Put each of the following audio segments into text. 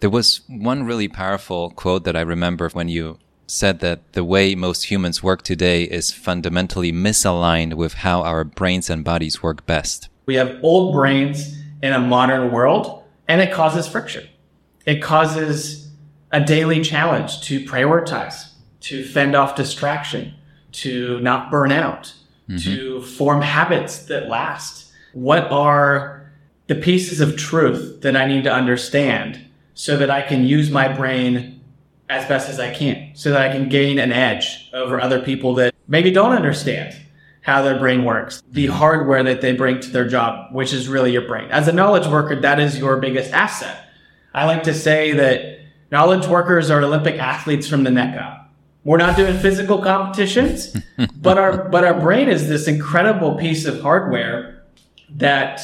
There was one really powerful quote that I remember when you said that the way most humans work today is fundamentally misaligned with how our brains and bodies work best. We have old brains in a modern world, and it causes friction. It causes a daily challenge to prioritize, to fend off distraction, to not burn out, mm-hmm. to form habits that last. What are the pieces of truth that I need to understand so that I can use my brain as best as I can so that I can gain an edge over other people that maybe don't understand how their brain works, the hardware that they bring to their job, which is really your brain. As a knowledge worker, that is your biggest asset. I like to say that knowledge workers are Olympic athletes from the neck up. We're not doing physical competitions, but our but our brain is this incredible piece of hardware that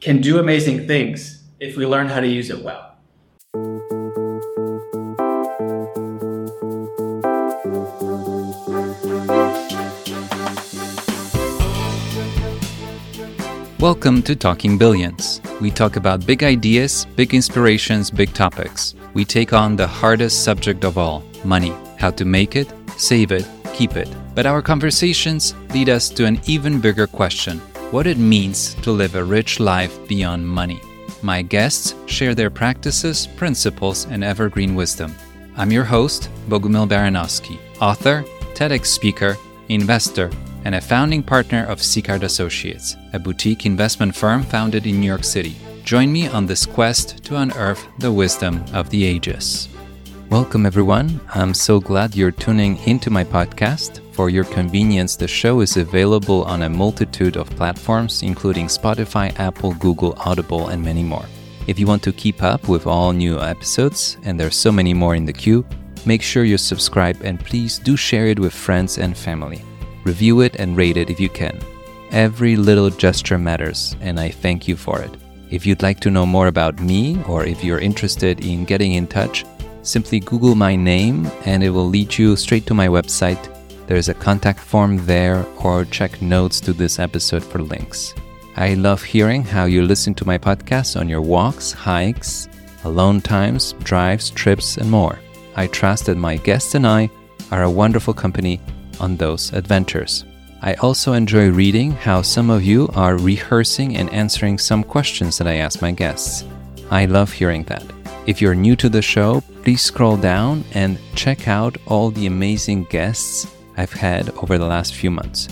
can do amazing things if we learn how to use it well. Welcome to Talking Billions. We talk about big ideas, big inspirations, big topics. We take on the hardest subject of all money, how to make it, save it, keep it. But our conversations lead us to an even bigger question what it means to live a rich life beyond money. My guests share their practices, principles, and evergreen wisdom. I'm your host, Bogumil Baranowski, author, TEDx speaker, investor, and a founding partner of Sicart Associates, a boutique investment firm founded in New York City. Join me on this quest to unearth the wisdom of the ages. Welcome, everyone. I'm so glad you're tuning into my podcast. For your convenience, the show is available on a multitude of platforms, including Spotify, Apple, Google, Audible, and many more. If you want to keep up with all new episodes, and there's so many more in the queue, make sure you subscribe and please do share it with friends and family. Review it and rate it if you can. Every little gesture matters, and I thank you for it. If you'd like to know more about me, or if you're interested in getting in touch, simply Google my name and it will lead you straight to my website. There's a contact form there, or check notes to this episode for links. I love hearing how you listen to my podcast on your walks, hikes, alone times, drives, trips, and more. I trust that my guests and I are a wonderful company on those adventures. I also enjoy reading how some of you are rehearsing and answering some questions that I ask my guests. I love hearing that. If you're new to the show, please scroll down and check out all the amazing guests I've had over the last few months.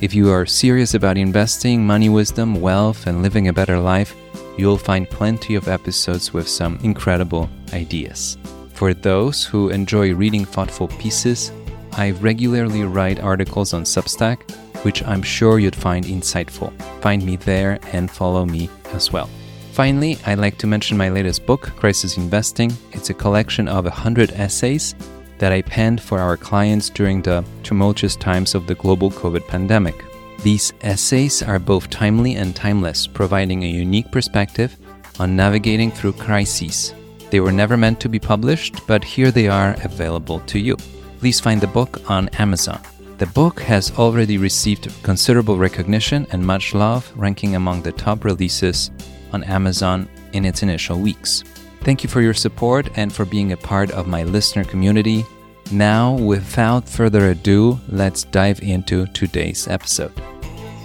If you are serious about investing, money wisdom, wealth, and living a better life, you'll find plenty of episodes with some incredible ideas. For those who enjoy reading thoughtful pieces, I regularly write articles on Substack, which I'm sure you'd find insightful. Find me there and follow me as well. Finally, I'd like to mention my latest book, Crisis Investing. It's a collection of 100 essays that I penned for our clients during the tumultuous times of the global COVID pandemic. These essays are both timely and timeless, providing a unique perspective on navigating through crises. They were never meant to be published, but here they are available to you please find the book on Amazon. The book has already received considerable recognition and much love, ranking among the top releases on Amazon in its initial weeks. Thank you for your support and for being a part of my listener community. Now, without further ado, let's dive into today's episode.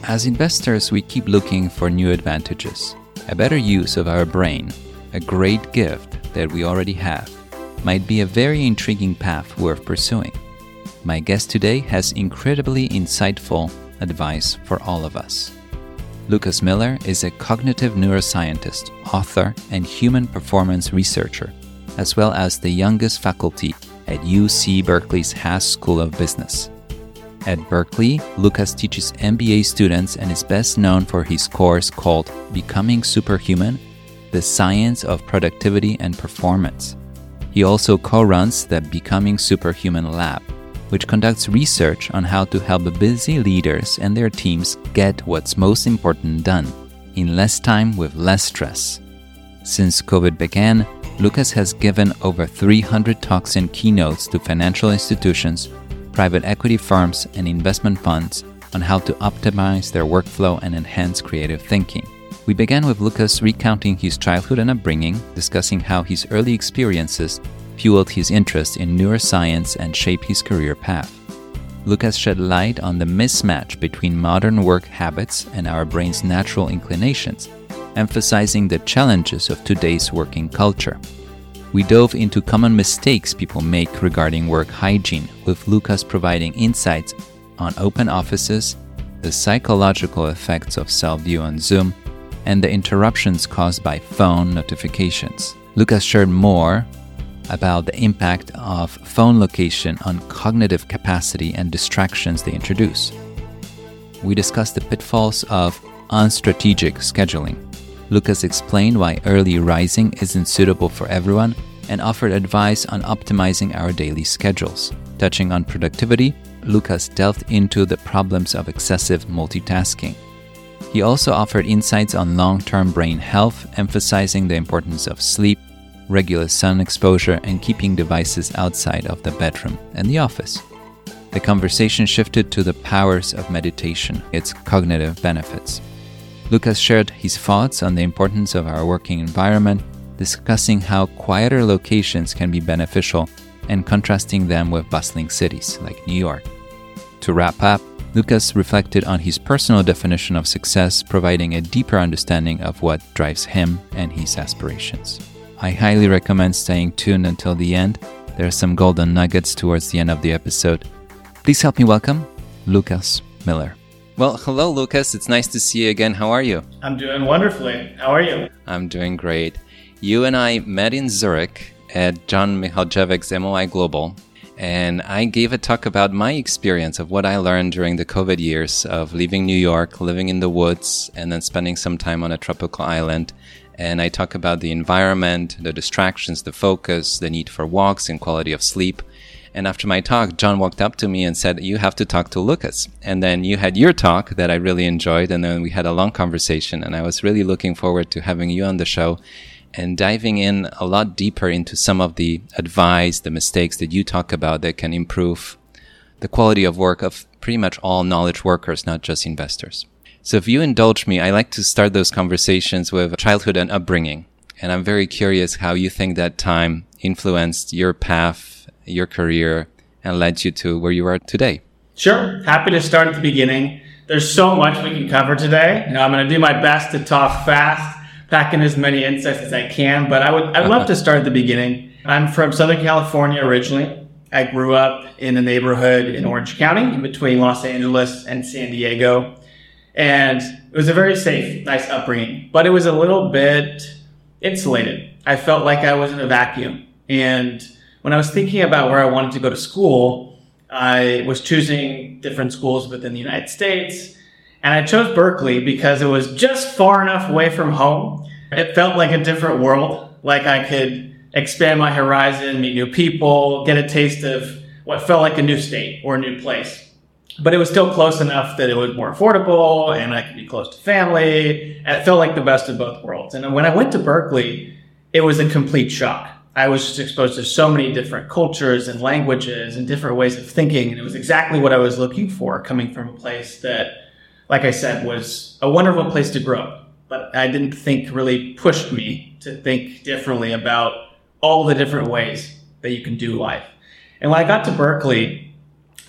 As investors, we keep looking for new advantages, a better use of our brain, a great gift that we already have might be a very intriguing path worth pursuing. My guest today has incredibly insightful advice for all of us. Lucas Miller is a cognitive neuroscientist, author, and human performance researcher, as well as the youngest faculty at UC Berkeley's Haas School of Business. At Berkeley, Lucas teaches MBA students and is best known for his course called Becoming Superhuman The Science of Productivity and Performance. He also co runs the Becoming Superhuman Lab, which conducts research on how to help busy leaders and their teams get what's most important done in less time with less stress. Since COVID began, Lucas has given over 300 talks and keynotes to financial institutions, private equity firms, and investment funds on how to optimize their workflow and enhance creative thinking. We began with Lucas recounting his childhood and upbringing, discussing how his early experiences fueled his interest in neuroscience and shaped his career path. Lucas shed light on the mismatch between modern work habits and our brain's natural inclinations, emphasizing the challenges of today's working culture. We dove into common mistakes people make regarding work hygiene, with Lucas providing insights on open offices, the psychological effects of self view on Zoom, and the interruptions caused by phone notifications. Lucas shared more about the impact of phone location on cognitive capacity and distractions they introduce. We discussed the pitfalls of unstrategic scheduling. Lucas explained why early rising isn't suitable for everyone and offered advice on optimizing our daily schedules. Touching on productivity, Lucas delved into the problems of excessive multitasking. He also offered insights on long term brain health, emphasizing the importance of sleep, regular sun exposure, and keeping devices outside of the bedroom and the office. The conversation shifted to the powers of meditation, its cognitive benefits. Lucas shared his thoughts on the importance of our working environment, discussing how quieter locations can be beneficial and contrasting them with bustling cities like New York. To wrap up, Lucas reflected on his personal definition of success, providing a deeper understanding of what drives him and his aspirations. I highly recommend staying tuned until the end. There are some golden nuggets towards the end of the episode. Please help me welcome Lucas Miller. Well, hello, Lucas. It's nice to see you again. How are you? I'm doing wonderfully. How are you? I'm doing great. You and I met in Zurich at John Mihaljevic's MOI Global and I gave a talk about my experience of what I learned during the COVID years of leaving New York, living in the woods, and then spending some time on a tropical island. And I talk about the environment, the distractions, the focus, the need for walks, and quality of sleep. And after my talk, John walked up to me and said, You have to talk to Lucas. And then you had your talk that I really enjoyed. And then we had a long conversation. And I was really looking forward to having you on the show and diving in a lot deeper into some of the advice, the mistakes that you talk about that can improve the quality of work of pretty much all knowledge workers, not just investors. So if you indulge me, I like to start those conversations with childhood and upbringing. And I'm very curious how you think that time influenced your path, your career, and led you to where you are today. Sure. Happy to start at the beginning. There's so much we can cover today. You know, I'm going to do my best to talk fast pack in as many insights as I can, but I would I'd love to start at the beginning. I'm from Southern California originally. I grew up in a neighborhood in Orange County in between Los Angeles and San Diego. And it was a very safe, nice upbringing, but it was a little bit insulated. I felt like I was in a vacuum. And when I was thinking about where I wanted to go to school, I was choosing different schools within the United States and I chose Berkeley because it was just far enough away from home. It felt like a different world, like I could expand my horizon, meet new people, get a taste of what felt like a new state or a new place. But it was still close enough that it was more affordable and I could be close to family. It felt like the best of both worlds. And when I went to Berkeley, it was a complete shock. I was just exposed to so many different cultures and languages and different ways of thinking. And it was exactly what I was looking for coming from a place that like I said, was a wonderful place to grow. But I didn't think really pushed me to think differently about all the different ways that you can do life. And when I got to Berkeley,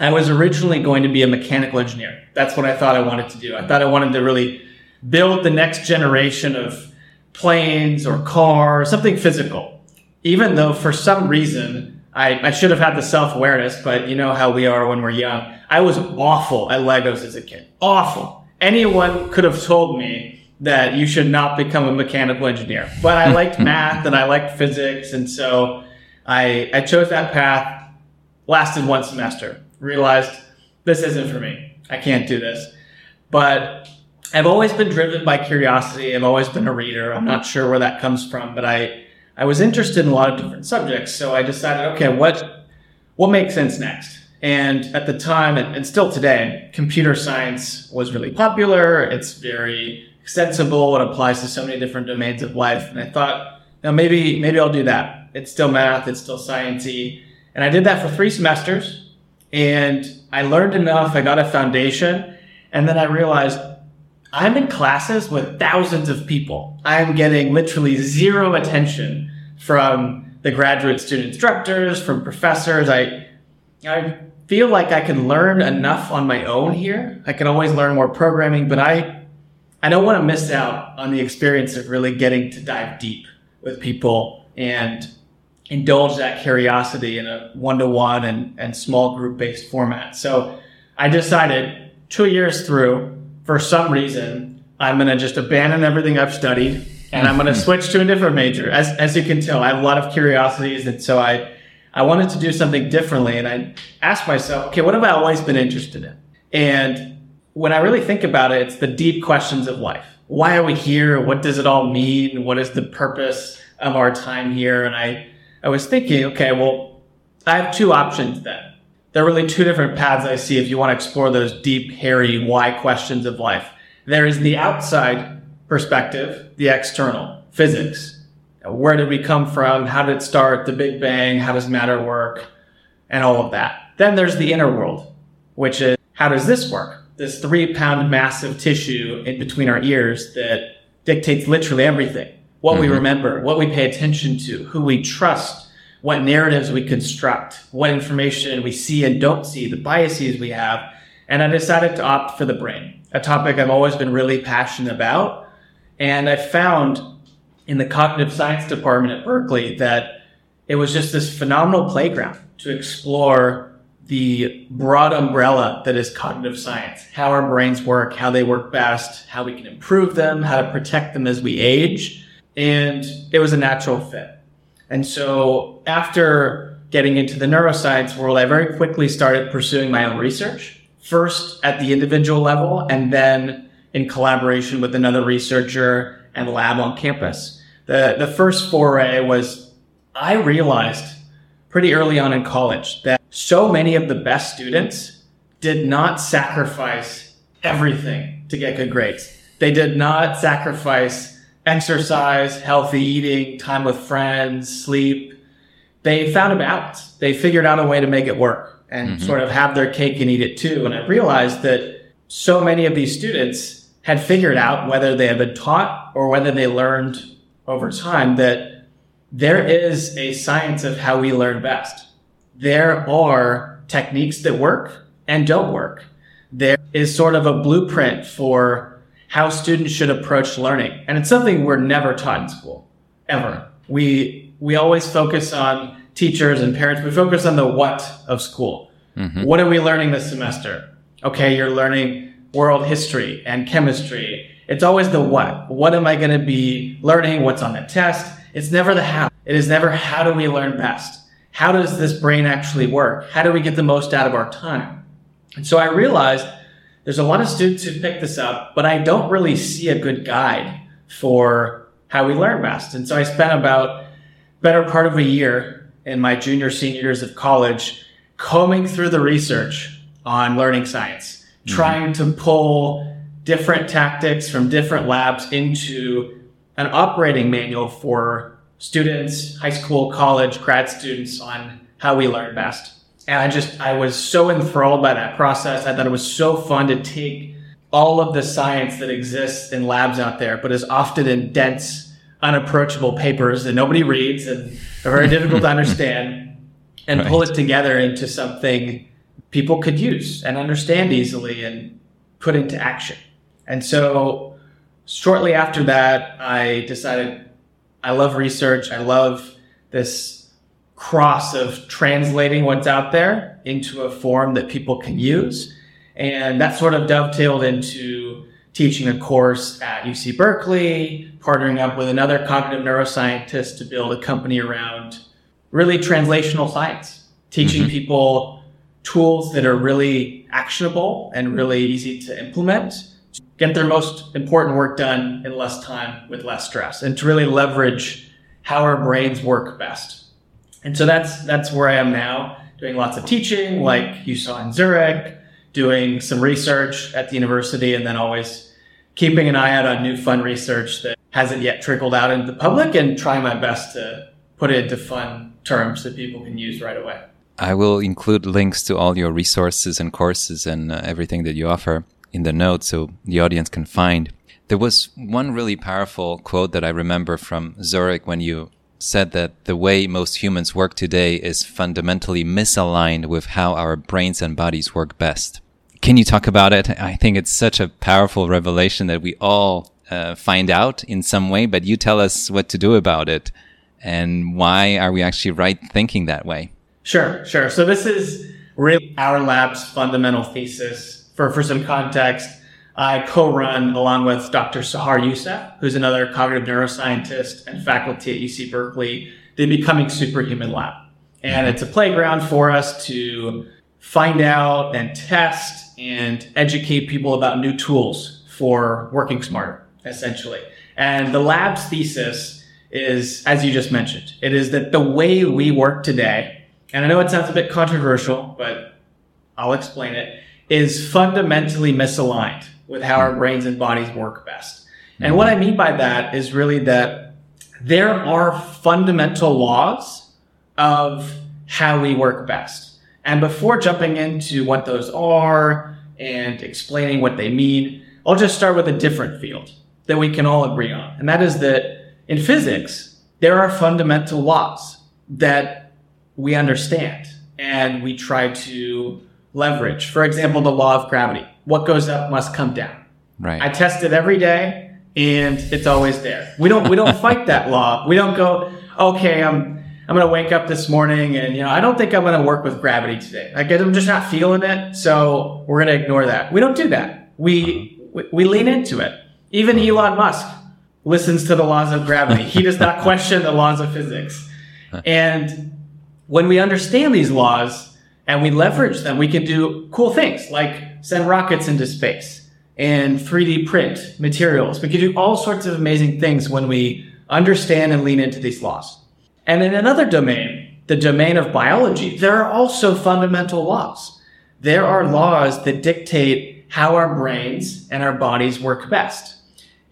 I was originally going to be a mechanical engineer. That's what I thought I wanted to do. I thought I wanted to really build the next generation of planes or cars, something physical. Even though for some reason I, I should have had the self awareness, but you know how we are when we're young. I was awful at Legos as a kid. Awful. Anyone could have told me that you should not become a mechanical engineer. But I liked math and I liked physics. And so I, I chose that path, lasted one semester, realized this isn't for me. I can't do this. But I've always been driven by curiosity. I've always been a reader. I'm not sure where that comes from, but I, I was interested in a lot of different subjects. So I decided, okay, what, what makes sense next? And at the time, and still today, computer science was really popular. It's very extensible. It applies to so many different domains of life. And I thought, now maybe, maybe I'll do that. It's still math. It's still sciencey. And I did that for three semesters and I learned enough. I got a foundation and then I realized I'm in classes with thousands of people. I'm getting literally zero attention from the graduate student instructors, from professors. I, I feel like I can learn enough on my own here. I can always learn more programming, but I, I don't want to miss out on the experience of really getting to dive deep with people and indulge that curiosity in a one-to-one and, and small group-based format. So I decided two years through, for some reason, I'm going to just abandon everything I've studied and I'm going to switch to a different major. As, as you can tell, I have a lot of curiosities. And so I, I wanted to do something differently. And I asked myself, okay, what have I always been interested in? And when I really think about it, it's the deep questions of life. Why are we here? What does it all mean? What is the purpose of our time here? And I, I was thinking, okay, well, I have two options then there are really two different paths I see if you want to explore those deep, hairy why questions of life. There is the outside perspective, the external, physics. Where did we come from? How did it start? The Big Bang? How does matter work? And all of that. Then there's the inner world, which is how does this work? This three pound massive tissue in between our ears that dictates literally everything. What mm-hmm. we remember, what we pay attention to, who we trust, what narratives we construct, what information we see and don't see, the biases we have. And I decided to opt for the brain, a topic I've always been really passionate about. And I found in the cognitive science department at Berkeley that it was just this phenomenal playground to explore the broad umbrella that is cognitive science, how our brains work, how they work best, how we can improve them, how to protect them as we age. And it was a natural fit. And so after getting into the neuroscience world, I very quickly started pursuing my own research, first at the individual level and then in collaboration with another researcher and lab on campus. The, the first foray was I realized pretty early on in college that so many of the best students did not sacrifice everything to get good grades. They did not sacrifice exercise, healthy eating, time with friends, sleep. They found a balance. They figured out a way to make it work and mm-hmm. sort of have their cake and eat it too. And I realized that so many of these students had figured out whether they had been taught or whether they learned over time that there is a science of how we learn best. There are techniques that work and don't work. There is sort of a blueprint for how students should approach learning. And it's something we're never taught in school, ever. We, we always focus on teachers and parents. We focus on the what of school. Mm-hmm. What are we learning this semester? Okay, you're learning world history and chemistry. It's always the what. What am I going to be learning? What's on the test? It's never the how. It is never how do we learn best? How does this brain actually work? How do we get the most out of our time? And so I realized there's a lot of students who pick this up, but I don't really see a good guide for how we learn best. And so I spent about better part of a year in my junior senior years of college combing through the research on learning science, mm-hmm. trying to pull different tactics from different labs into an operating manual for students, high school, college, grad students on how we learn best. And I just, I was so enthralled by that process. I thought it was so fun to take all of the science that exists in labs out there, but is often in dense, unapproachable papers that nobody reads and are very difficult to understand and right. pull it together into something people could use and understand easily and put into action. And so shortly after that, I decided I love research. I love this cross of translating what's out there into a form that people can use. And that sort of dovetailed into teaching a course at UC Berkeley, partnering up with another cognitive neuroscientist to build a company around really translational science, teaching mm-hmm. people tools that are really actionable and really easy to implement, to get their most important work done in less time with less stress, and to really leverage how our brains work best. And so that's that's where I am now, doing lots of teaching, like you saw in Zurich, doing some research at the university, and then always keeping an eye out on new fun research that hasn't yet trickled out into the public, and trying my best to put it into fun terms that people can use right away. I will include links to all your resources and courses and uh, everything that you offer. in the notes so the audience can find. There was one really powerful quote that I remember from Zurich when you said that the way most humans work today is fundamentally misaligned with how our brains and bodies work best. Can you talk about it? I think it's such a powerful revelation that we all uh, find out in some way, but you tell us what to do about it and why are we actually right thinking that way? Sure, sure. So this is really our lab's fundamental thesis. For, for some context, I co-run along with Dr. Sahar Yousef, who's another cognitive neuroscientist and faculty at UC Berkeley, the Becoming Superhuman Lab. And it's a playground for us to find out and test and educate people about new tools for working smarter, essentially. And the lab's thesis is, as you just mentioned, it is that the way we work today, and I know it sounds a bit controversial, but I'll explain it, is fundamentally misaligned with how our brains and bodies work best. And what I mean by that is really that there are fundamental laws of how we work best. And before jumping into what those are and explaining what they mean, I'll just start with a different field that we can all agree on. And that is that in physics, there are fundamental laws that we understand and we try to leverage. For example, the law of gravity. What goes up must come down. Right. I test it every day and it's always there. We don't we don't fight that law. We don't go, okay, I'm I'm gonna wake up this morning and you know I don't think I'm gonna work with gravity today. I guess I'm just not feeling it, so we're gonna ignore that. We don't do that. We we, we lean into it. Even Elon Musk listens to the laws of gravity. He does not question the laws of physics. And when we understand these laws and we leverage them, we can do cool things like send rockets into space and 3D print materials. We can do all sorts of amazing things when we understand and lean into these laws. And in another domain, the domain of biology, there are also fundamental laws. There are laws that dictate how our brains and our bodies work best.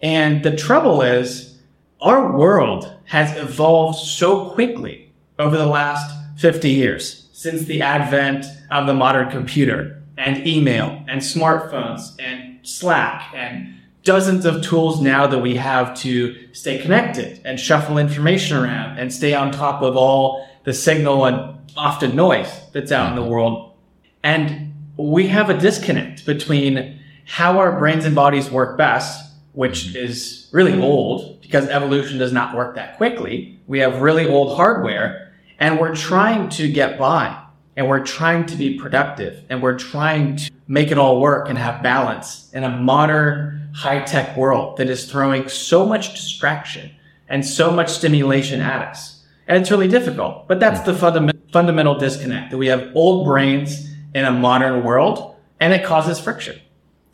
And the trouble is, our world has evolved so quickly over the last 50 years since the advent of the modern computer and email and smartphones and Slack and dozens of tools now that we have to stay connected and shuffle information around and stay on top of all the signal and often noise that's out in the world. And we have a disconnect between how our brains and bodies work best, which is really old because evolution does not work that quickly. We have really old hardware and we're trying to get by and we're trying to be productive and we're trying to make it all work and have balance in a modern high tech world that is throwing so much distraction and so much stimulation at us. And it's really difficult, but that's the funda- fundamental disconnect that we have old brains in a modern world and it causes friction.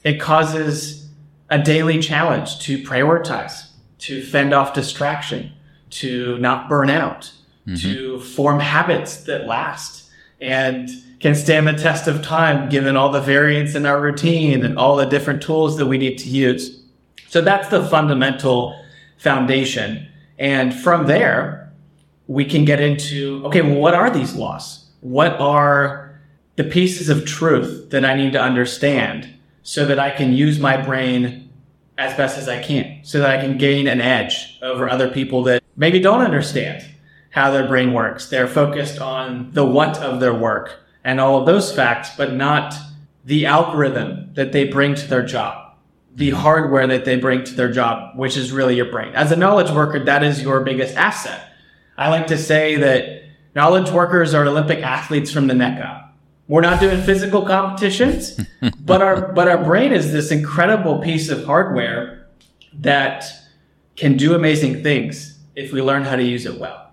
It causes a daily challenge to prioritize, to fend off distraction, to not burn out, mm-hmm. to form habits that last and can stand the test of time given all the variance in our routine and all the different tools that we need to use. So that's the fundamental foundation. And from there, we can get into, okay, well, what are these laws? What are the pieces of truth that I need to understand so that I can use my brain as best as I can, so that I can gain an edge over other people that maybe don't understand how their brain works. They're focused on the what of their work and all of those facts, but not the algorithm that they bring to their job, the hardware that they bring to their job, which is really your brain. As a knowledge worker, that is your biggest asset. I like to say that knowledge workers are Olympic athletes from the neck up. We're not doing physical competitions, but our, but our brain is this incredible piece of hardware that can do amazing things if we learn how to use it well.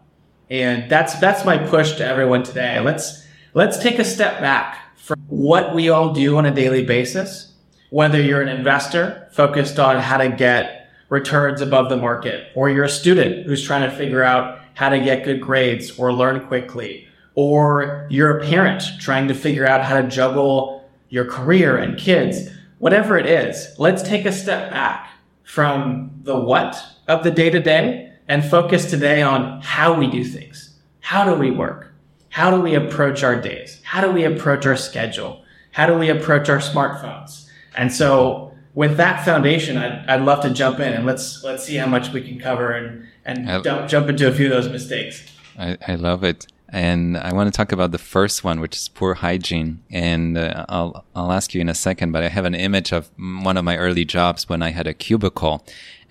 And that's that's my push to everyone today. Let's let's take a step back from what we all do on a daily basis. Whether you're an investor focused on how to get returns above the market, or you're a student who's trying to figure out how to get good grades or learn quickly, or you're a parent trying to figure out how to juggle your career and kids, whatever it is, let's take a step back from the what of the day to day and focus today on how we do things. How do we work? How do we approach our days? How do we approach our schedule? How do we approach our smartphones? And so with that foundation, I'd, I'd love to jump in and let's let's see how much we can cover and and I- jump, jump into a few of those mistakes. I, I love it. And I want to talk about the first one, which is poor hygiene. And uh, I'll, I'll ask you in a second, but I have an image of one of my early jobs when I had a cubicle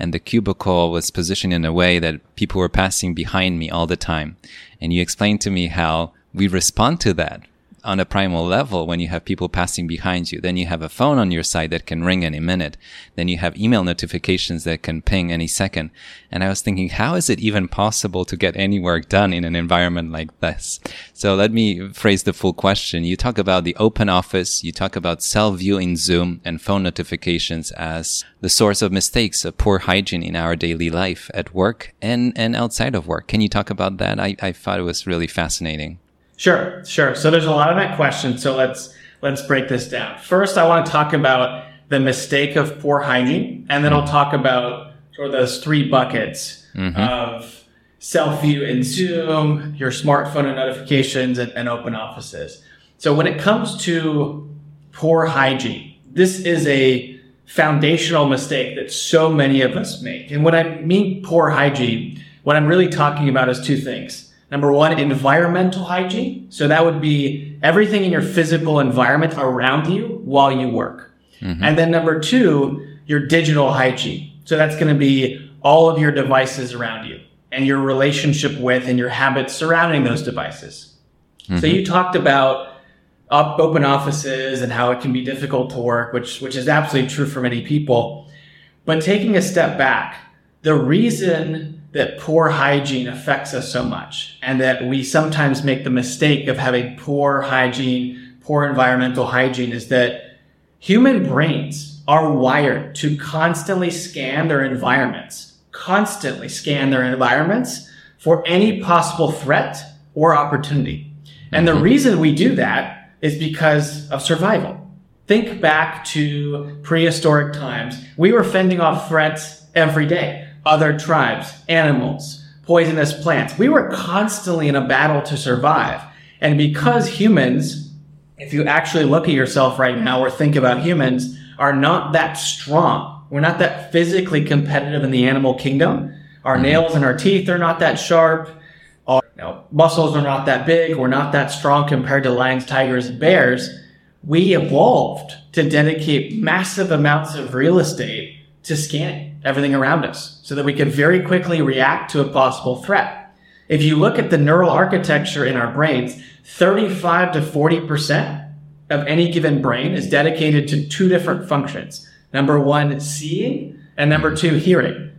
and the cubicle was positioned in a way that people were passing behind me all the time. And you explained to me how we respond to that on a primal level when you have people passing behind you. Then you have a phone on your side that can ring any minute. Then you have email notifications that can ping any second. And I was thinking, how is it even possible to get any work done in an environment like this? So let me phrase the full question. You talk about the open office. You talk about self view in Zoom and phone notifications as the source of mistakes of poor hygiene in our daily life at work and, and outside of work. Can you talk about that? I, I thought it was really fascinating. Sure, sure. So there's a lot of that question. So let's let's break this down. First, I want to talk about the mistake of poor hygiene, and then I'll talk about sort of those three buckets mm-hmm. of self view in Zoom, your smartphone and notifications, and, and open offices. So when it comes to poor hygiene, this is a foundational mistake that so many of us make. And when I mean poor hygiene, what I'm really talking about is two things. Number one, environmental hygiene. So that would be everything in your physical environment around you while you work. Mm-hmm. And then number two, your digital hygiene. So that's going to be all of your devices around you and your relationship with and your habits surrounding those devices. So mm-hmm. you talked about up open offices and how it can be difficult to work, which which is absolutely true for many people. But taking a step back, the reason that poor hygiene affects us so much and that we sometimes make the mistake of having poor hygiene, poor environmental hygiene is that human brains are wired to constantly scan their environments, constantly scan their environments for any possible threat or opportunity. And the mm-hmm. reason we do that is because of survival. Think back to prehistoric times. We were fending off threats every day. Other tribes, animals, poisonous plants. We were constantly in a battle to survive. And because humans, if you actually look at yourself right now or think about humans, are not that strong. We're not that physically competitive in the animal kingdom. Our mm-hmm. nails and our teeth are not that sharp. Our you know, muscles are not that big. We're not that strong compared to lions, tigers, bears. We evolved to dedicate massive amounts of real estate to scanning everything around us so that we could very quickly react to a possible threat. If you look at the neural architecture in our brains, 35 to 40% of any given brain is dedicated to two different functions. Number one, seeing, and number two, hearing.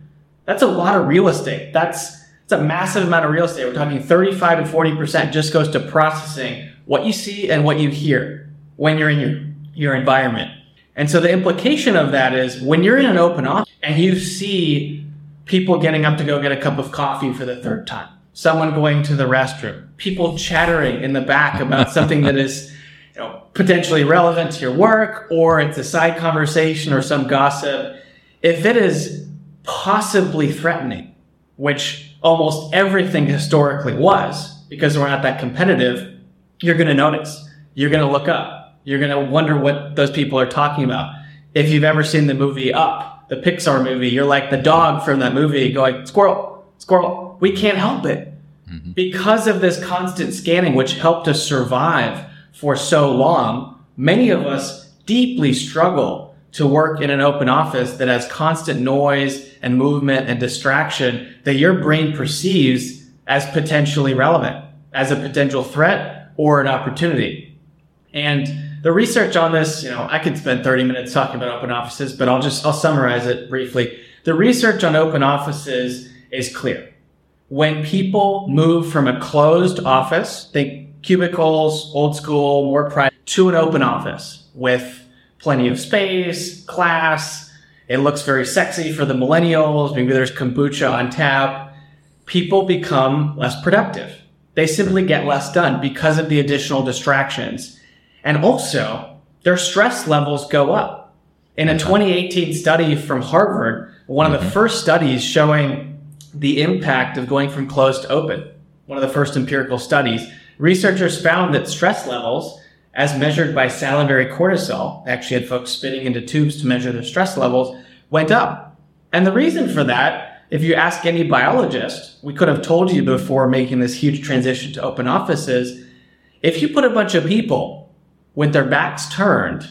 That's a lot of real estate. That's, that's a massive amount of real estate. We're talking 35 to 40% just goes to processing what you see and what you hear when you're in your, your environment. And so the implication of that is when you're in an open office and you see people getting up to go get a cup of coffee for the third time, someone going to the restroom, people chattering in the back about something that is you know, potentially relevant to your work or it's a side conversation or some gossip. If it is possibly threatening, which almost everything historically was because we're not that competitive, you're going to notice. You're going to look up. You're going to wonder what those people are talking about. If you've ever seen the movie Up, the Pixar movie, you're like the dog from that movie going, squirrel, squirrel. We can't help it mm-hmm. because of this constant scanning, which helped us survive for so long. Many of us deeply struggle to work in an open office that has constant noise and movement and distraction that your brain perceives as potentially relevant, as a potential threat or an opportunity. And the research on this, you know, I could spend 30 minutes talking about open offices, but I'll just, I'll summarize it briefly. The research on open offices is clear. When people move from a closed office, think cubicles, old school, more private, to an open office with plenty of space, class. It looks very sexy for the millennials. Maybe there's kombucha on tap. People become less productive. They simply get less done because of the additional distractions. And also, their stress levels go up. In a 2018 study from Harvard, one of the mm-hmm. first studies showing the impact of going from closed to open, one of the first empirical studies, researchers found that stress levels as measured by salivary cortisol, actually had folks spitting into tubes to measure their stress levels, went up. And the reason for that, if you ask any biologist, we could have told you before making this huge transition to open offices, if you put a bunch of people with their backs turned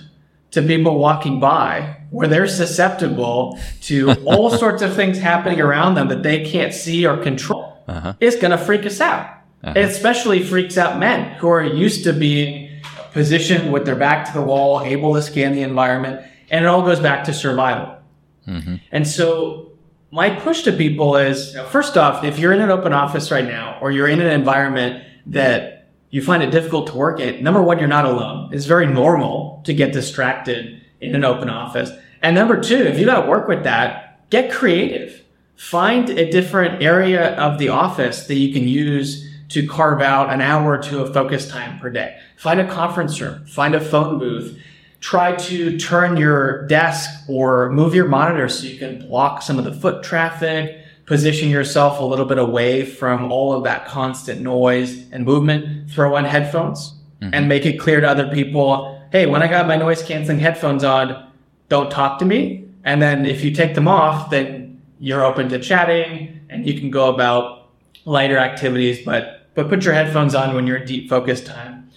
to people walking by where they're susceptible to all sorts of things happening around them that they can't see or control, uh-huh. it's going to freak us out. Uh-huh. It especially freaks out men who are used to being positioned with their back to the wall, able to scan the environment, and it all goes back to survival. Mm-hmm. And so my push to people is, you know, first off, if you're in an open office right now, or you're in an environment that you find it difficult to work in, number one, you're not alone. It's very normal to get distracted in an open office. And number two, if you got to work with that, get creative. Find a different area of the office that you can use to carve out an hour or two of focus time per day. Find a conference room, find a phone booth, try to turn your desk or move your monitor so you can block some of the foot traffic, position yourself a little bit away from all of that constant noise and movement. Throw on headphones mm-hmm. and make it clear to other people, hey, when I got my noise canceling headphones on, don't talk to me. And then if you take them off, then you're open to chatting and you can go about lighter activities, but but put your headphones on when you're in deep focus time.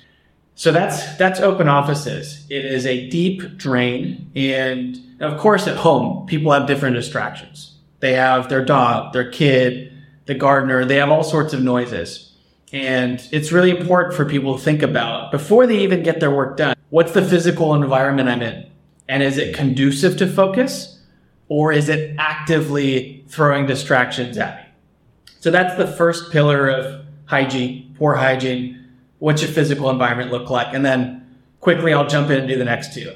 So that's that's open offices. It is a deep drain, and of course, at home, people have different distractions. They have their dog, their kid, the gardener. They have all sorts of noises, and it's really important for people to think about before they even get their work done. What's the physical environment I'm in, and is it conducive to focus, or is it actively throwing distractions at me? So that's the first pillar of hygiene, poor hygiene. What's your physical environment look like? And then quickly, I'll jump in and do the next two.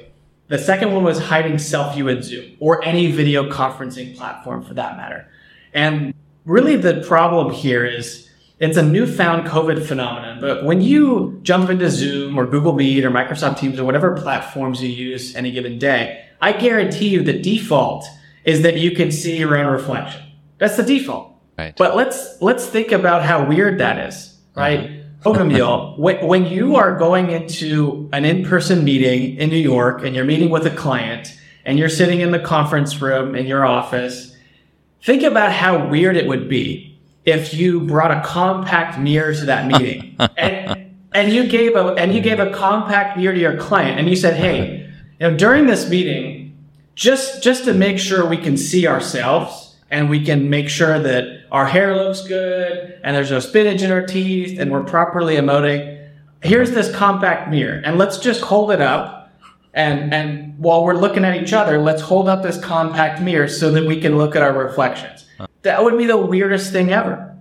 The second one was hiding self view in Zoom or any video conferencing platform for that matter. And really, the problem here is it's a newfound COVID phenomenon. But when you jump into Zoom or Google Meet or Microsoft Teams or whatever platforms you use any given day, I guarantee you the default is that you can see your own reflection. That's the default. Right. But let's let's think about how weird that is, right? Uh-huh. When, when you are going into an in-person meeting in New York and you're meeting with a client and you're sitting in the conference room in your office, think about how weird it would be if you brought a compact mirror to that meeting and, and you gave a and you gave a compact mirror to your client and you said, "Hey, you know, during this meeting, just just to make sure we can see ourselves." and we can make sure that our hair looks good and there's no spinach in our teeth and we're properly emoting. Here's this compact mirror and let's just hold it up and, and while we're looking at each other, let's hold up this compact mirror so that we can look at our reflections. That would be the weirdest thing ever.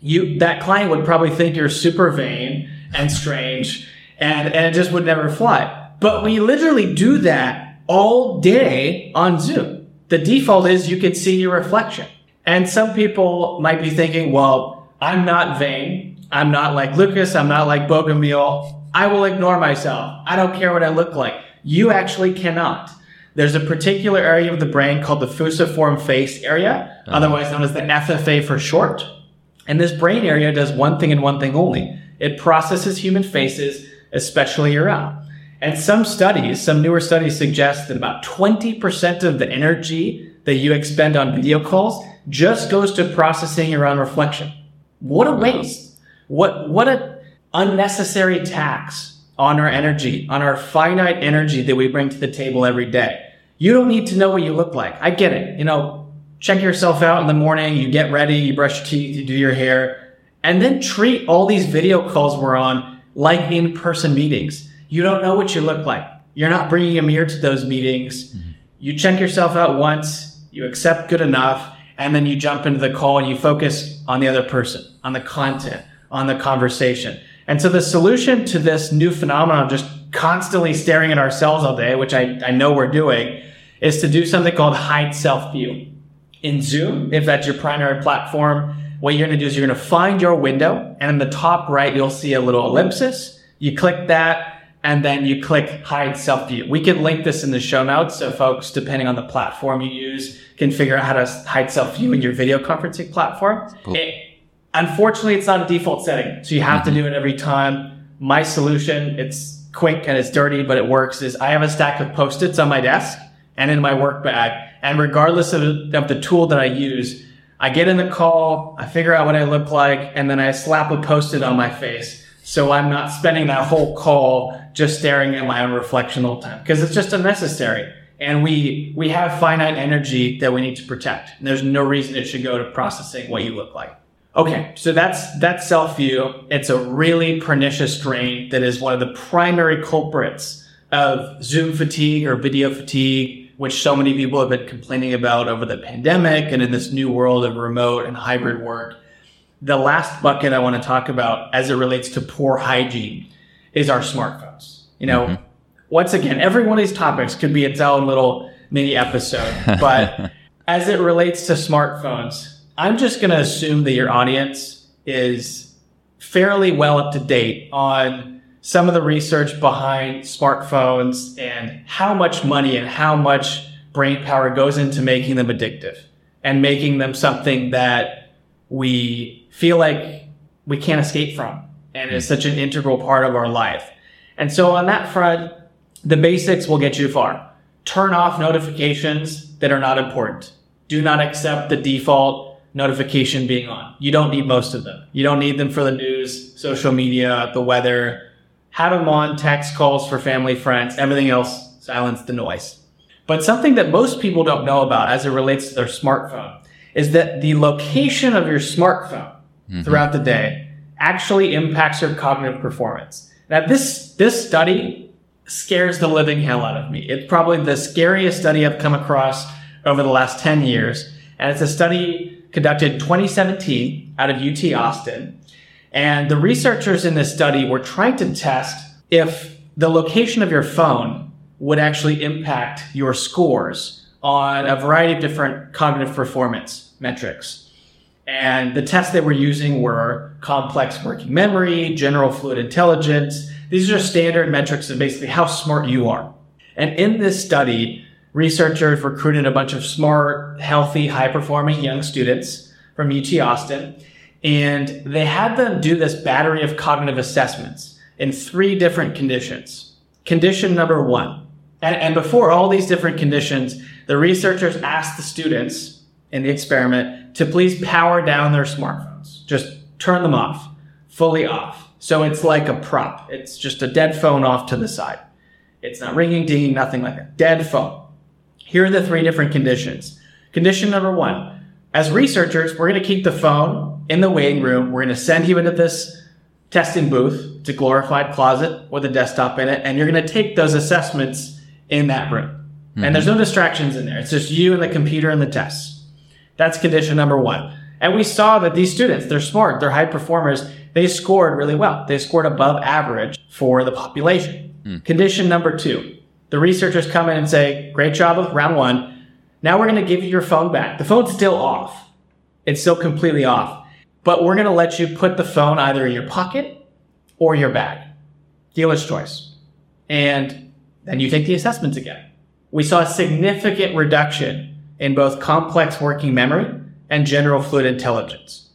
You, that client would probably think you're super vain and strange and, and it just would never fly. But we literally do that all day on Zoom the default is you can see your reflection. And some people might be thinking, well, I'm not vain. I'm not like Lucas. I'm not like Bogumil. I will ignore myself. I don't care what I look like. You actually cannot. There's a particular area of the brain called the fusiform face area, uh-huh. otherwise known as the FFA for short. And this brain area does one thing and one thing only. It processes human faces, especially your own. And some studies, some newer studies suggest that about 20% of the energy that you expend on video calls just goes to processing your own reflection. What a waste. What, what a unnecessary tax on our energy, on our finite energy that we bring to the table every day. You don't need to know what you look like. I get it. You know, check yourself out in the morning, you get ready, you brush your teeth, you do your hair, and then treat all these video calls we're on like in-person meetings you don't know what you look like. You're not bringing a mirror to those meetings. Mm-hmm. You check yourself out once, you accept good enough, and then you jump into the call and you focus on the other person, on the content, on the conversation. And so the solution to this new phenomenon of just constantly staring at ourselves all day, which I, I know we're doing, is to do something called hide self view. In Zoom, if that's your primary platform, what you're going to do is you're going to find your window, and in the top right, you'll see a little ellipsis. You click that, and then you click hide self view. We can link this in the show notes so folks, depending on the platform you use, can figure out how to hide self view in your video conferencing platform. It, unfortunately, it's not a default setting, so you have mm-hmm. to do it every time. My solution, it's quick and it's dirty, but it works is I have a stack of post-its on my desk and in my work bag. And regardless of, of the tool that I use, I get in the call, I figure out what I look like, and then I slap a post-it on my face. So I'm not spending that whole call just staring at my own reflection all the time because it's just unnecessary. And we, we have finite energy that we need to protect. And there's no reason it should go to processing what you look like. Okay, so that's that's self view. It's a really pernicious drain that is one of the primary culprits of Zoom fatigue or video fatigue, which so many people have been complaining about over the pandemic and in this new world of remote and hybrid work. The last bucket I want to talk about as it relates to poor hygiene is our smartphones. You know, mm-hmm. once again, every one of these topics could be its own little mini episode, but as it relates to smartphones, I'm just going to assume that your audience is fairly well up to date on some of the research behind smartphones and how much money and how much brain power goes into making them addictive and making them something that we feel like we can't escape from and is hmm. such an integral part of our life. And so on that front, the basics will get you far. Turn off notifications that are not important. Do not accept the default notification being on. You don't need most of them. You don't need them for the news, social media, the weather. Have them on, text calls for family, friends, everything else, silence the noise. But something that most people don't know about as it relates to their smartphone is that the location of your smartphone mm-hmm. throughout the day actually impacts your cognitive performance. Now, this, this study scares the living hell out of me. It's probably the scariest study I've come across over the last 10 years. And it's a study conducted in 2017 out of UT Austin. And the researchers in this study were trying to test if the location of your phone would actually impact your scores on a variety of different cognitive performance metrics. And the tests they were using were complex working memory, general fluid intelligence. These are standard metrics of basically how smart you are. And in this study, researchers recruited a bunch of smart, healthy, high performing young students from UT Austin. And they had them do this battery of cognitive assessments in three different conditions. Condition number one. And, and before all these different conditions, the researchers asked the students in the experiment to please power down their smartphones. Just turn them off, fully off. So it's like a prop. It's just a dead phone off to the side. It's not ringing, dinging, nothing like that. Dead phone. Here are the three different conditions. Condition number one, as researchers, we're going to keep the phone in the waiting room. We're going to send you into this testing booth. It's a glorified closet with a desktop in it, and you're going to take those assessments in that room. Mm-hmm. And there's no distractions in there. It's just you and the computer and the tests. That's condition number one. And we saw that these students, they're smart, they're high performers, they scored really well. They scored above average for the population. Mm. Condition number two, the researchers come in and say, great job with round one. Now we're going to give you your phone back. The phone's still off. It's still completely off. But we're going to let you put the phone either in your pocket or your bag. Dealer's choice. And then you take the assessments again. We saw a significant reduction in both complex working memory and general fluid intelligence.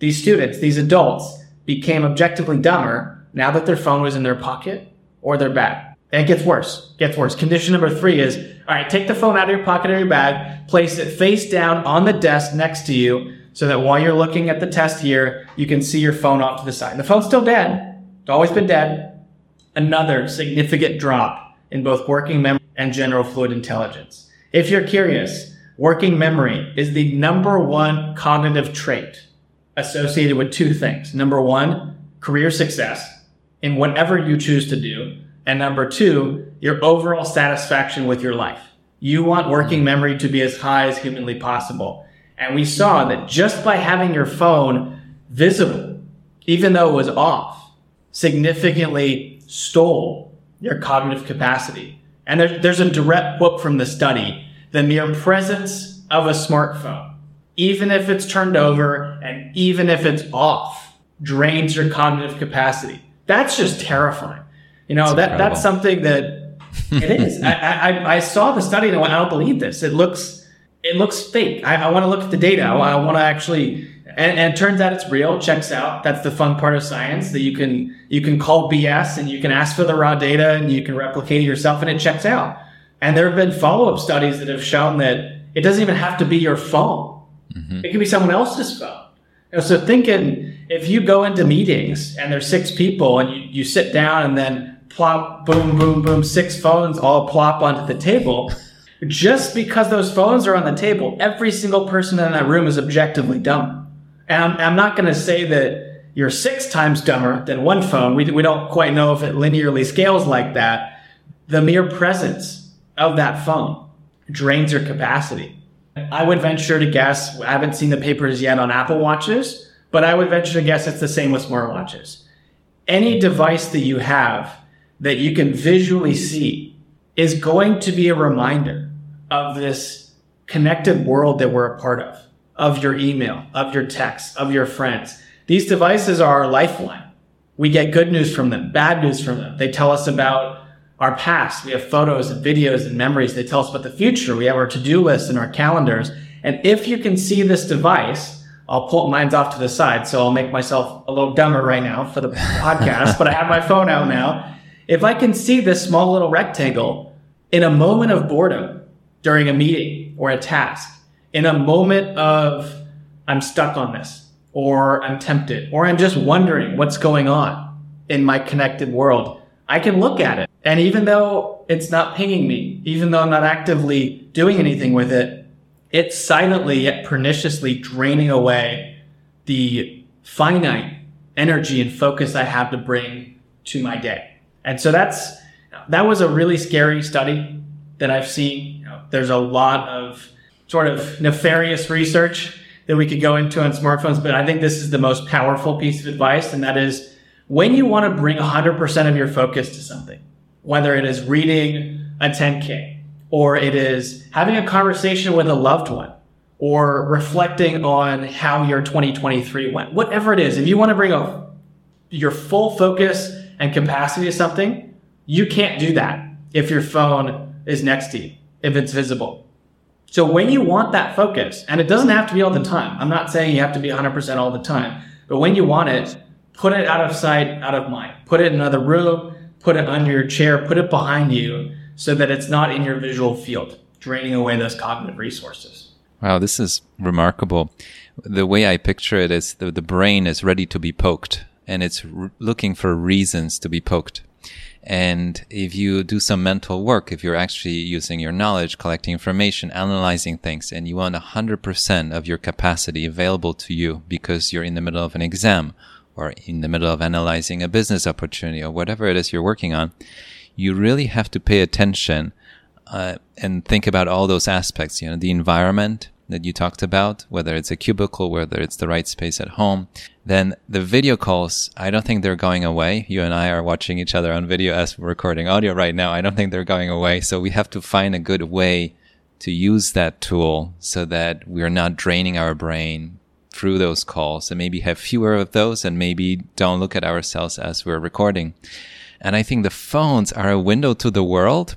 These students, these adults, became objectively dumber now that their phone was in their pocket or their bag. And it gets worse. Gets worse. Condition number three is, all right, take the phone out of your pocket or your bag, place it face down on the desk next to you so that while you're looking at the test here, you can see your phone off to the side. The phone's still dead. It's always been dead. Another significant drop in both working memory and general fluid intelligence. If you're curious, working memory is the number one cognitive trait associated with two things. Number one, career success in whatever you choose to do. And number two, your overall satisfaction with your life. You want working memory to be as high as humanly possible. And we saw that just by having your phone visible, even though it was off, significantly stole your cognitive capacity. And there, there's a direct quote from the study. The mere presence of a smartphone, even if it's turned over and even if it's off, drains your cognitive capacity. That's just terrifying. You know, that incredible. that's something that it is. I, I, I, saw the study and I went, I don't believe this. It looks, it looks fake. I, I want to look at the data. I, I want to actually And, and it turns out it's real. Checks out. That's the fun part of science that you can you can call BS and you can ask for the raw data and you can replicate it yourself and it checks out. And there have been follow up studies that have shown that it doesn't even have to be your phone. Mm-hmm. It can be someone else's phone. So thinking if you go into meetings and there's six people and you, you sit down and then plop, boom, boom, boom, six phones all plop onto the table just because those phones are on the table, every single person in that room is objectively dumb. And I'm, I'm not going to say that you're six times dumber than one phone. We, we don't quite know if it linearly scales like that. The mere presence of that phone drains your capacity. I would venture to guess, I haven't seen the papers yet on Apple Watches, but I would venture to guess it's the same with smartwatches. Any device that you have that you can visually see is going to be a reminder of this connected world that we're a part of, of your email, of your text, of your friends. These devices are our lifeline. We get good news from them, bad news from them. They tell us about our past. We have photos and videos and memories. They tell us about the future. We have our to-do list and our calendars. And if you can see this device, I'll pull mine's off to the side, so I'll make myself a little dumber right now for the podcast, but I have my phone out now. If I can see this small little rectangle in a moment of boredom during a meeting or a task, in a moment of I'm stuck on this, or I'm tempted, or I'm just wondering what's going on in my connected world, I can look at it. And even though it's not pinging me, even though I'm not actively doing anything with it, it's silently yet perniciously draining away the finite energy and focus I have to bring to my day. And so that's that was a really scary study that I've seen. There's a lot of sort of nefarious research that we could go into on smartphones, but I think this is the most powerful piece of advice, and that is when you want to bring 100% of your focus to something, whether it is reading a 10K, or it is having a conversation with a loved one, or reflecting on how your 2023 went, whatever it is, if you want to bring a, your full focus and capacity to something, you can't do that if your phone is next to you, if it's visible. So when you want that focus, and it doesn't have to be all the time, I'm not saying you have to be 100% all the time, but when you want it, put it out of sight, out of mind. Put it in another room, put it under your chair, put it behind you so that it's not in your visual field, draining away those cognitive resources. Wow, this is remarkable. The way I picture it is the, the brain is ready to be poked and it's r- looking for reasons to be poked. And if you do some mental work, if you're actually using your knowledge, collecting information, analyzing things, and you want 100% of your capacity available to you because you're in the middle of an exam or in the middle of analyzing a business opportunity or whatever it is you're working on, you really have to pay attention uh, and think about all those aspects, you know, the environment, that you talked about, whether it's a cubicle, whether it's the right space at home, then the video calls, I don't think they're going away. You and I are watching each other on video as we're recording audio right now. I don't think they're going away. So we have to find a good way to use that tool so that we're not draining our brain through those calls and maybe have fewer of those and maybe don't look at ourselves as we're recording. And I think the phones are a window to the world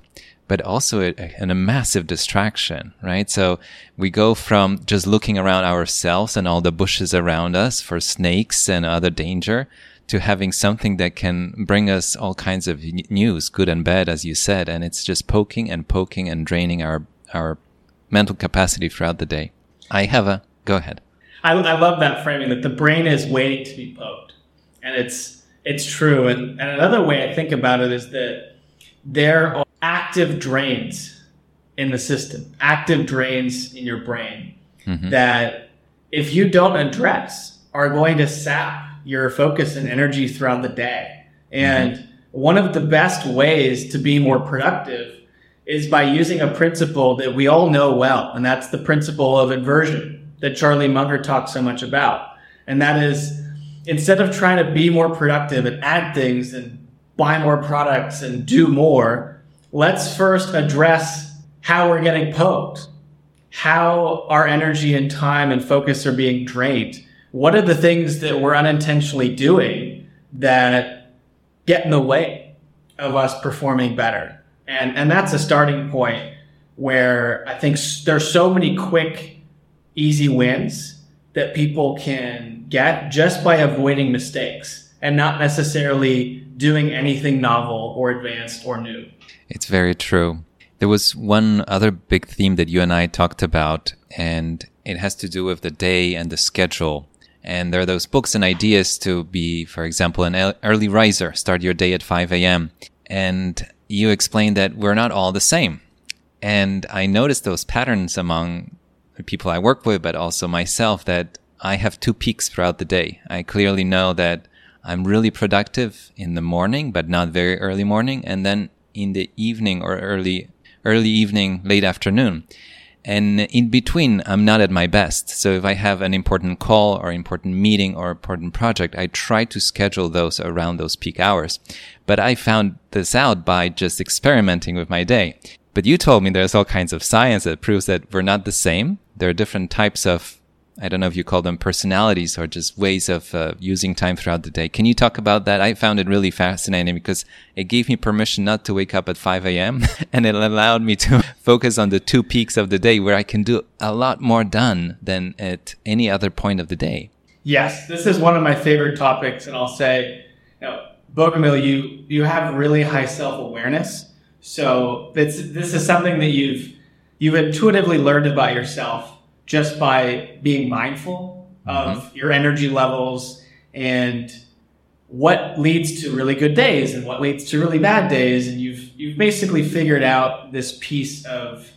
but also a, a, a, massive distraction, right? So we go from just looking around ourselves and all the bushes around us for snakes and other danger to having something that can bring us all kinds of news, good and bad, as you said. And it's just poking and poking and draining our, our mental capacity throughout the day. I have a, go ahead. I, I love that framing that the brain is waiting to be poked. And it's, it's true. And, and another way I think about it is that there are active drains in the system, active drains in your brain mm-hmm. that if you don't address are going to sap your focus and energy throughout the day. And mm-hmm. one of the best ways to be more productive is by using a principle that we all know well, and that's the principle of inversion that Charlie Munger talks so much about. And that is instead of trying to be more productive and add things and buy more products and do more, let's first address how we're getting poked, how our energy and time and focus are being drained. What are the things that we're unintentionally doing that get in the way of us performing better? And, and that's a starting point where I think there's so many quick, easy wins that people can get just by avoiding mistakes and not necessarily doing anything novel or advanced or new. It's very true. There was one other big theme that you and I talked about, and it has to do with the day and the schedule. And there are those books and ideas to be, for example, an early riser, start your day at 5 a.m. And you explained that we're not all the same. And I noticed those patterns among the people I work with, but also myself that I have two peaks throughout the day. I clearly know that I'm really productive in the morning, but not very early morning. And then in the evening or early, early evening, late afternoon. And in between, I'm not at my best. So if I have an important call or important meeting or important project, I try to schedule those around those peak hours. But I found this out by just experimenting with my day. But you told me there's all kinds of science that proves that we're not the same. There are different types of I don't know if you call them personalities or just ways of uh, using time throughout the day. Can you talk about that? I found it really fascinating because it gave me permission not to wake up at 5 a.m. and it allowed me to focus on the two peaks of the day where I can do a lot more done than at any other point of the day. Yes, this is one of my favorite topics. And I'll say, you know, Bogumil, you, you have really high self-awareness. So this, this is something that you've, you've intuitively learned about yourself just by being mindful of mm-hmm. your energy levels and what leads to really good days and what leads to really bad days. And you've you've basically figured out this piece of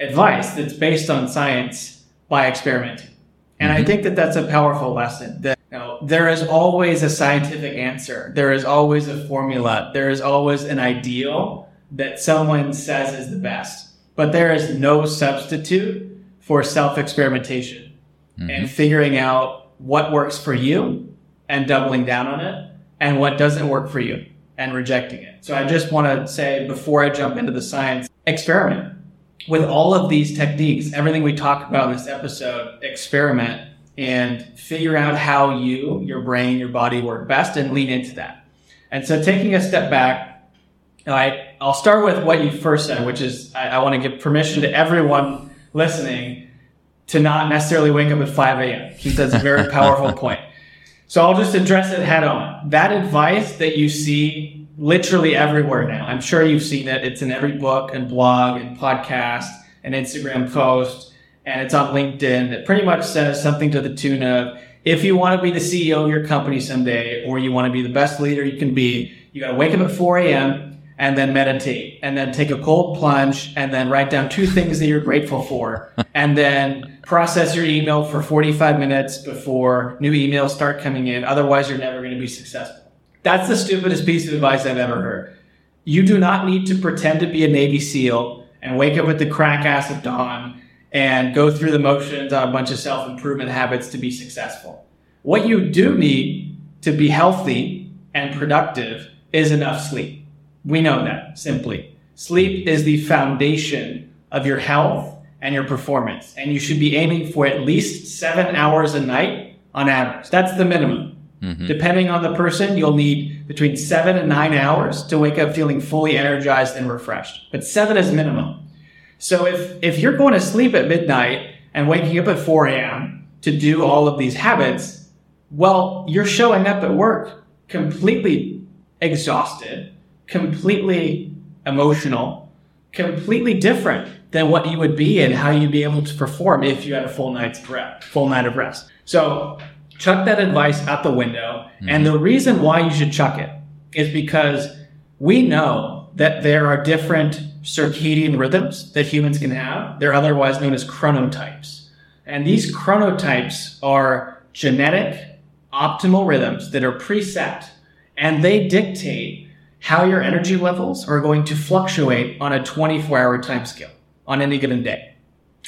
advice that's based on science by experimenting. And mm-hmm. i think that that's a powerful lesson. That you know, there is always a scientific answer. There is always a formula. There is always an ideal that someone says is the best. But there is no substitute for self experimentation mm-hmm. and figuring out what works for you and doubling down on it and what doesn't work for you and rejecting it. So I just want to say before I jump into the science, experiment with all of these techniques, everything we talk about in this episode, experiment and figure out how you, your brain, your body work best and lean into that. And so taking a step back, I, I'll start with what you first said, which is I, I want to give permission to everyone listening to not necessarily wake up at 5 a.m. He says a very powerful point. So I'll just address it head on. That advice that you see literally everywhere now, I'm sure you've seen it. It's in every book and blog and podcast and Instagram post, and it's on LinkedIn. It pretty much says something to the tune of, if you want to be the CEO of your company someday, or you want to be the best leader you can be, you got to wake up at 4 a.m and then meditate and then take a cold plunge and then write down two things that you're grateful for and then process your email for 45 minutes before new emails start coming in. Otherwise, you're never going to be successful. That's the stupidest piece of advice I've ever heard. You do not need to pretend to be a Navy SEAL and wake up with the crack ass of dawn and go through the motions on a bunch of self improvement habits to be successful. What you do need to be healthy and productive is enough sleep. We know that simply. Sleep is the foundation of your health and your performance. And you should be aiming for at least seven hours a night on average. That's the minimum. Mm-hmm. Depending on the person, you'll need between seven and nine hours to wake up feeling fully energized and refreshed. But seven is minimum. So if, if you're going to sleep at midnight and waking up at 4 a.m. to do all of these habits, well, you're showing up at work completely exhausted completely emotional, completely different than what you would be and how you'd be able to perform if you had a full night's rest, full night of rest. So chuck that advice out the window. Mm-hmm. And the reason why you should chuck it is because we know that there are different circadian rhythms that humans can have. They're otherwise known as chronotypes. And these chronotypes are genetic optimal rhythms that are preset and they dictate how your energy levels are going to fluctuate on a 24 hour time scale on any given day.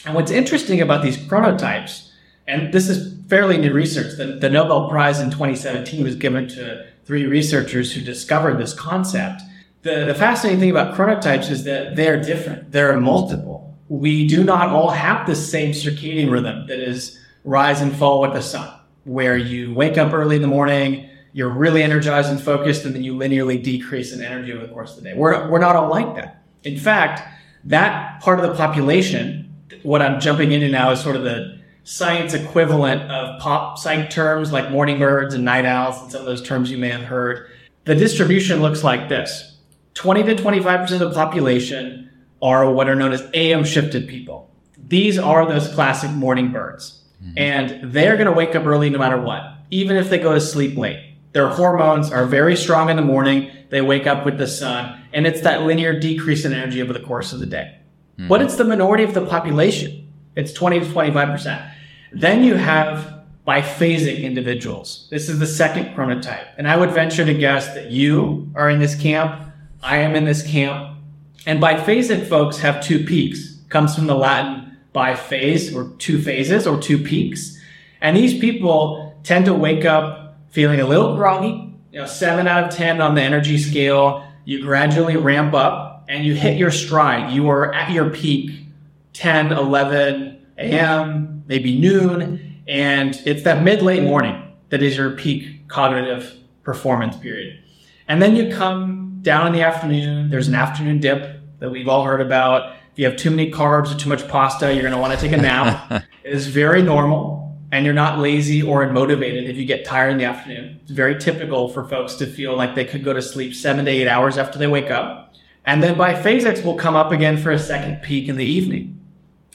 And what's interesting about these chronotypes, and this is fairly new research, the, the Nobel Prize in 2017 was given to three researchers who discovered this concept. The, the fascinating thing about chronotypes is that they're different. There are multiple. We do not all have the same circadian rhythm that is rise and fall with the sun, where you wake up early in the morning, you're really energized and focused, and then you linearly decrease in energy over the course of the day. We're, we're not all like that. In fact, that part of the population, what I'm jumping into now is sort of the, science equivalent of pop psych terms like morning birds and night owls and some of those terms you may have heard. The distribution looks like this 20 to 25% of the population are what are known as AM shifted people. These are those classic morning birds. Mm-hmm. And they're going to wake up early no matter what, even if they go to sleep late. Their hormones are very strong in the morning. They wake up with the sun, and it's that linear decrease in energy over the course of the day. Mm-hmm. But it's the minority of the population. It's 20 to 25%. Then you have biphasic individuals. This is the second chronotype. And I would venture to guess that you are in this camp. I am in this camp. And biphasic folks have two peaks. Comes from the Latin biphase or two phases or two peaks. And these people tend to wake up feeling a little groggy, you know, seven out of 10 on the energy scale. You gradually ramp up and you hit your stride. You are at your peak 10, 11 a.m., maybe noon. And it's that mid late morning that is your peak cognitive performance period. And then you come down in the afternoon. There's an afternoon dip that we've all heard about. If you have too many carbs or too much pasta, you're going to want to take a nap. it is very normal and you're not lazy or unmotivated if you get tired in the afternoon. It's very typical for folks to feel like they could go to sleep seven to eight hours after they wake up. And then biphasics will come up again for a second peak in the evening.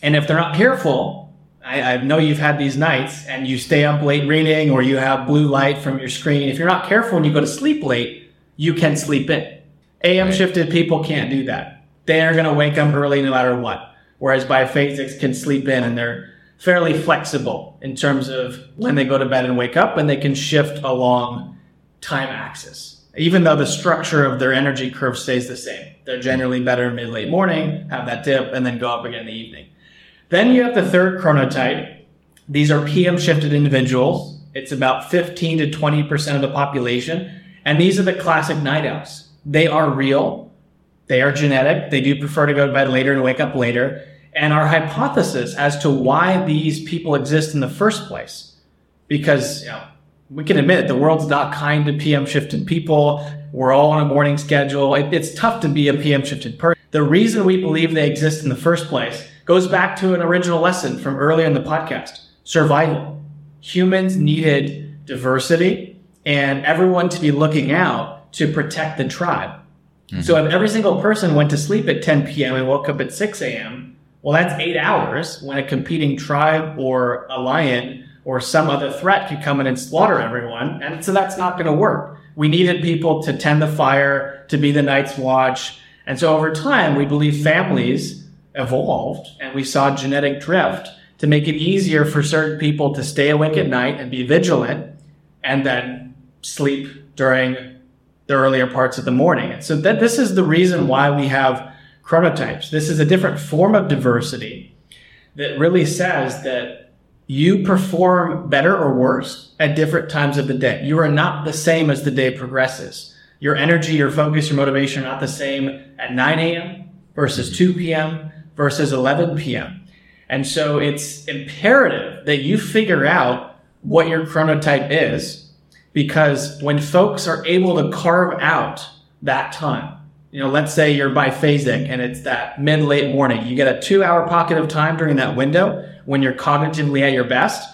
And if they're not careful, I, I know you've had these nights and you stay up late reading or you have blue light from your screen. If you're not careful and you go to sleep late, you can sleep in. AM shifted people can't do that. They are going to wake up early no matter what. Whereas biphasics can sleep in and they're fairly flexible in terms of when they go to bed and wake up and they can shift along time axis. Even though the structure of their energy curve stays the same. They're generally better mid late morning, have that dip, and then go up again in the evening. Then you have the third chronotype. These are PM shifted individuals. It's about 15 to 20% of the population. And these are the classic night owls. They are real. They are genetic. They do prefer to go to bed later and wake up later and our hypothesis as to why these people exist in the first place. Because you know, we can admit it, the world's not kind to PM shifted people. We're all on a morning schedule. It, it's tough to be a PM shifted person. The reason we believe they exist in the first place goes back to an original lesson from earlier in the podcast survival. Humans needed diversity and everyone to be looking out to protect the tribe. Mm-hmm. So if every single person went to sleep at 10 p.m. and woke up at 6 a.m., well, that's eight hours when a competing tribe or a lion or some other threat could come in and slaughter everyone. And so that's not going to work. We needed people to tend the fire, to be the night's watch. And so over time, we believe families evolved and we saw genetic drift to make it easier for certain people to stay awake at night and be vigilant and then sleep during the earlier parts of the morning. And so that this is the reason why we have chronotypes. This is a different form of diversity that really says that you perform better or worse at different times of the day. You are not the same as the day progresses. Your energy, your focus, your motivation are not the same at 9 a.m. versus 2 p.m. versus 11 p.m. And so it's imperative that you figure out what your chronotype is because when folks are able to carve out that time, you know, let's say you're biphasic and it's that mid late morning. You get a two hour pocket of time during that window when you're cognitively at your best.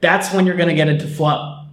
That's when you're going to get into flow.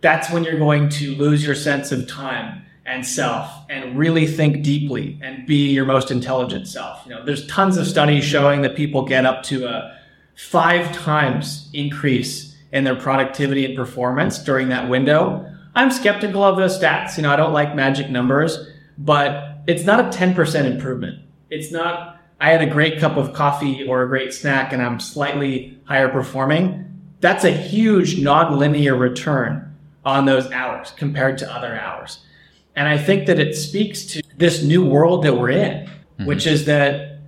That's when you're going to lose your sense of time and self and really think deeply and be your most intelligent self. You know, there's tons of studies showing that people get up to a five times increase in their productivity and performance during that window. I'm skeptical of those stats. You know, I don't like magic numbers but it's not a 10% improvement. It's not, I had a great cup of coffee or a great snack and I'm slightly higher performing. That's a huge nonlinear return on those hours compared to other hours. And I think that it speaks to this new world that we're in, mm-hmm. which is that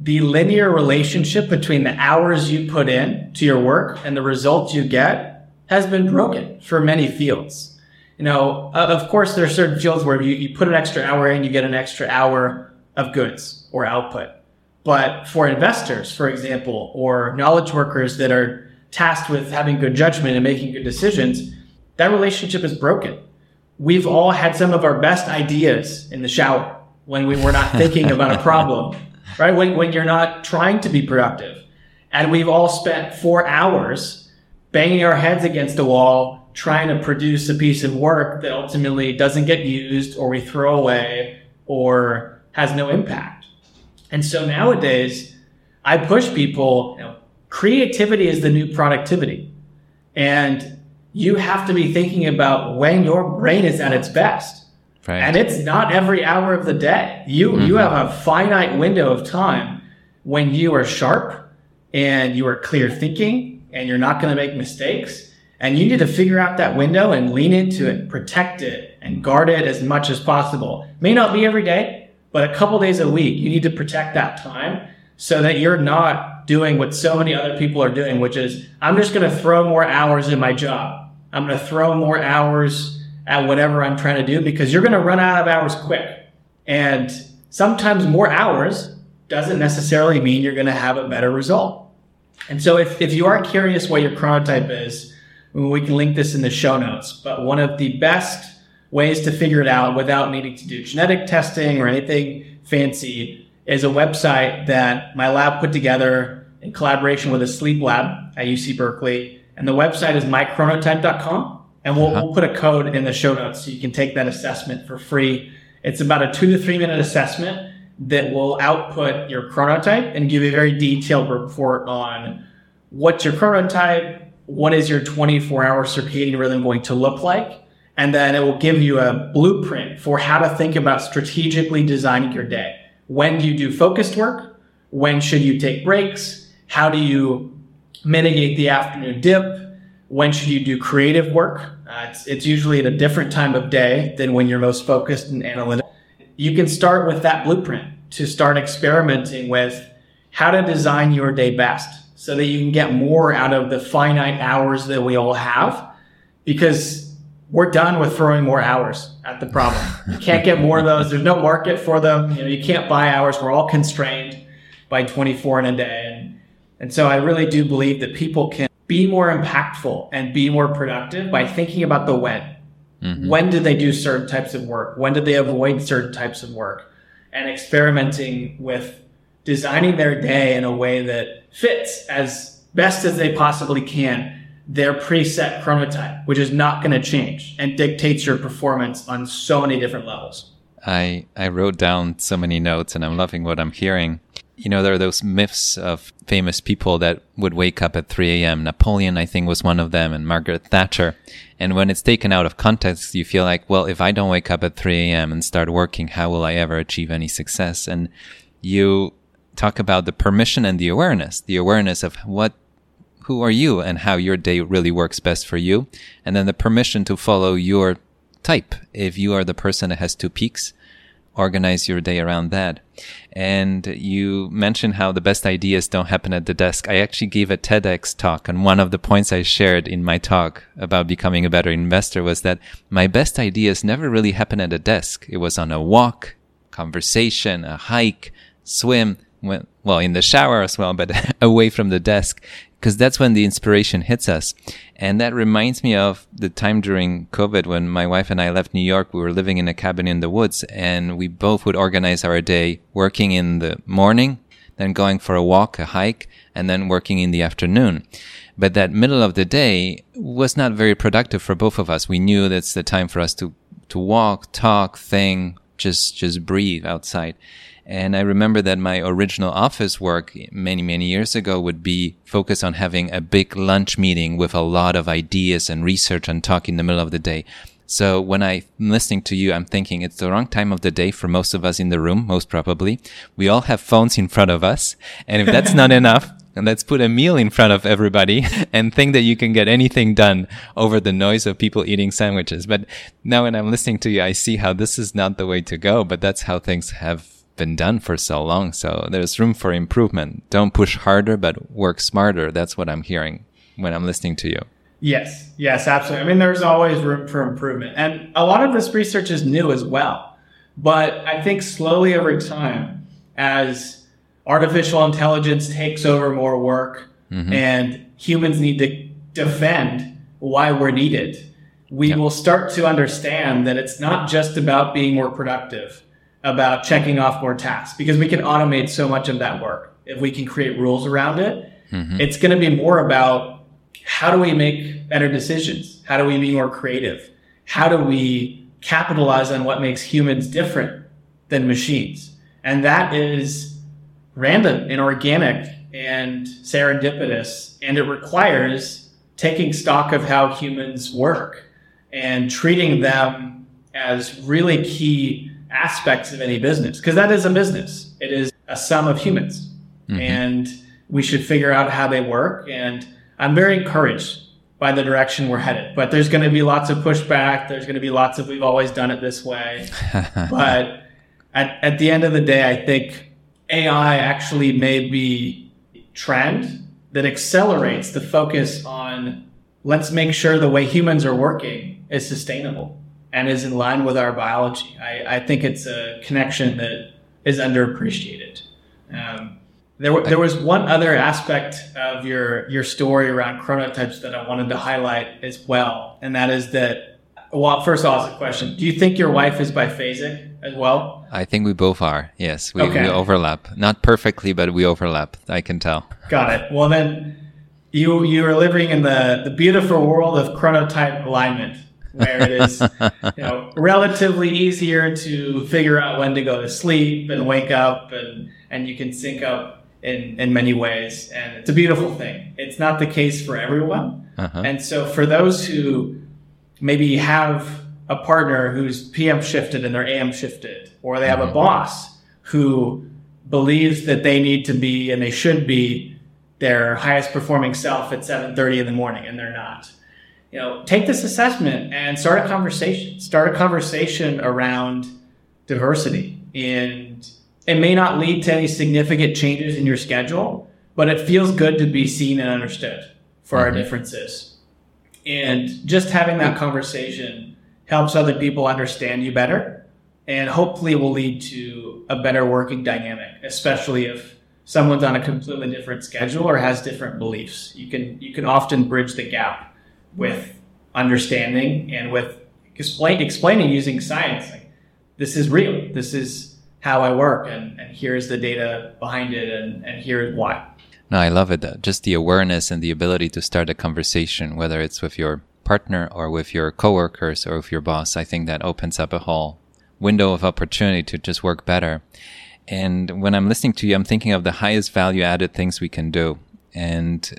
the linear relationship between the hours you put in to your work and the results you get has been broken for many fields you know, uh, of course, there are certain fields where you, you put an extra hour in, you get an extra hour of goods or output. But for investors, for example, or knowledge workers that are tasked with having good judgment and making good decisions, that relationship is broken. We've all had some of our best ideas in the shower when we were not thinking about a problem, right? When, when you're not trying to be productive. And we've all spent four hours banging our heads against a wall trying to produce a piece of work that ultimately doesn't get used or we throw away or has no impact. And so nowadays, I push people, you know, creativity is the new productivity. And you have to be thinking about when your brain is at its best. Right. And it's not every hour of the day. You mm-hmm. you have a finite window of time when you are sharp and you are clear thinking and you're not going to make mistakes. And you need to figure out that window and lean into it, protect it, and guard it as much as possible. May not be every day, but a couple days a week, you need to protect that time so that you're not doing what so many other people are doing, which is I'm just going to throw more hours in my job. I'm going to throw more hours at whatever I'm trying to do because you're going to run out of hours quick. And sometimes more hours doesn't necessarily mean you're going to have a better result. And so if, if you are curious what your chronotype is, we can link this in the show notes. But one of the best ways to figure it out without needing to do genetic testing or anything fancy is a website that my lab put together in collaboration with a sleep lab at UC Berkeley. And the website is mychronotype.com. And we'll, uh-huh. we'll put a code in the show notes so you can take that assessment for free. It's about a two to three minute assessment that will output your chronotype and give you a very detailed report on what's your chronotype, what is your 24 hour circadian rhythm going to look like, and then it will give you a blueprint for how to think about strategically designing your day. When do you do focused work? When should you take breaks? How do you mitigate the afternoon dip? When should you do creative work? Uh, it's, it's usually at a different time of day than when you're most focused and analytical. You can start with that blueprint to start experimenting with how to design your day best so that you can get more out of the finite hours that we all have. Because we're done with throwing more hours at the problem. You can't get more of those. There's no market for them. You know, you can't buy hours. We're all constrained by 24 in a day. And, and so I really do believe that people can be more impactful and be more productive by thinking about the when. Mm-hmm. When did they do certain types of work? When did they avoid certain types of work? And experimenting with designing their day in a way that fits as best as they possibly can their preset chronotype, which is not going to change and dictates your performance on so many different levels. I, I wrote down so many notes and I'm loving what I'm hearing. You know, there are those myths of famous people that would wake up at 3 a.m. Napoleon, I think, was one of them, and Margaret Thatcher. And when it's taken out of context, you feel like, well, if I don't wake up at 3 a.m. and start working, how will I ever achieve any success? And you talk about the permission and the awareness, the awareness of what who are you and how your day really works best for you. And then the permission to follow your type. If you are the person that has two peaks, organize your day around that. And you mentioned how the best ideas don't happen at the desk. I actually gave a TEDx talk and one of the points I shared in my talk about becoming a better investor was that my best ideas never really happen at a desk. It was on a walk, conversation, a hike, swim, well, in the shower as well, but away from the desk because that's when the inspiration hits us. And that reminds me of the time during COVID when my wife and I left New York. We were living in a cabin in the woods and we both would organize our day working in the morning, then going for a walk, a hike, and then working in the afternoon. But that middle of the day was not very productive for both of us. We knew that's the time for us to, to walk, talk, think, just, just breathe outside. And I remember that my original office work many, many years ago would be focused on having a big lunch meeting with a lot of ideas and research and talk in the middle of the day. So when I'm listening to you, I'm thinking it's the wrong time of the day for most of us in the room, most probably. We all have phones in front of us. And if that's not enough, and let's put a meal in front of everybody and think that you can get anything done over the noise of people eating sandwiches. But now when I'm listening to you, I see how this is not the way to go, but that's how things have been done for so long. So there's room for improvement. Don't push harder, but work smarter. That's what I'm hearing when I'm listening to you. Yes, yes, absolutely. I mean, there's always room for improvement. And a lot of this research is new as well. But I think slowly over time, as artificial intelligence takes over more work mm-hmm. and humans need to defend why we're needed, we will start to understand that it's not just about being more productive about checking off more tasks because we can automate so much of that work if we can create rules around it. Mm-hmm. It's going to be more about how do we make better decisions? How do we be more creative? How do we capitalize on what makes humans different than machines? And that is random and organic and serendipitous. And it requires taking stock of how humans work and treating them as really key aspects of any business. Because that is a business, it is a sum of humans. Mm-hmm. And we should figure out how they work. And I'm very encouraged by the direction we're headed. But there's going to be lots of pushback. There's going to be lots of we've always done it this way. but at, at the end of the day, I think AI actually may be trend that accelerates the focus on let's make sure the way humans are working is sustainable and is in line with our biology. I, I think it's a connection that is underappreciated. Um, there, there was one other aspect of your your story around chronotypes that I wanted to highlight as well, and that is that. Well, first of all, as a question: Do you think your wife is biphasic as well? I think we both are. Yes, we, okay. we overlap. Not perfectly, but we overlap. I can tell. Got it. Well, then you you are living in the the beautiful world of chronotype alignment, where it is you know relatively easier to figure out when to go to sleep and wake up, and and you can sync up in, in many ways. And it's a beautiful thing. It's not the case for everyone. Uh-huh. And so for those who maybe have a partner who's PM shifted and they're AM shifted, or they have a mm-hmm. boss who believes that they need to be and they should be their highest performing self at 7.30 in the morning and they're not you know take this assessment and start a conversation start a conversation around diversity and it may not lead to any significant changes in your schedule, but it feels good to be seen and understood for mm-hmm. our differences. And just having that conversation helps other people understand you better and hopefully will lead to a better working dynamic, especially if someone's on a completely different schedule or has different beliefs. You can you can often bridge the gap with understanding and with explain, explaining using science. Like, this is real. This is how I work and, and here's the data behind it and, and here's why. No, I love it. Just the awareness and the ability to start a conversation, whether it's with your partner or with your coworkers or with your boss. I think that opens up a whole window of opportunity to just work better. And when I'm listening to you, I'm thinking of the highest value added things we can do. And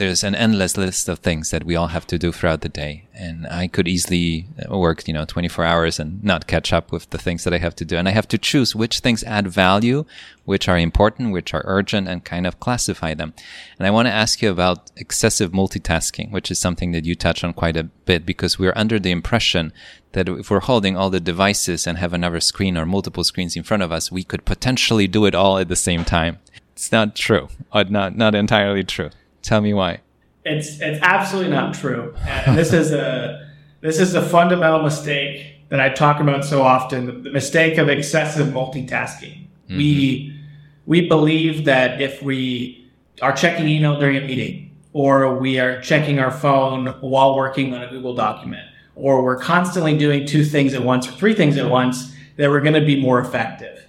there's an endless list of things that we all have to do throughout the day. And I could easily uh, work, you know, 24 hours and not catch up with the things that I have to do. And I have to choose which things add value, which are important, which are urgent and kind of classify them. And I want to ask you about excessive multitasking, which is something that you touch on quite a bit because we're under the impression that if we're holding all the devices and have another screen or multiple screens in front of us, we could potentially do it all at the same time. It's not true, not, not entirely true. Tell me why. It's it's absolutely not true, and this is a this is a fundamental mistake that I talk about so often. The mistake of excessive multitasking. Mm-hmm. We we believe that if we are checking email during a meeting, or we are checking our phone while working on a Google document, or we're constantly doing two things at once or three things at once, that we're going to be more effective.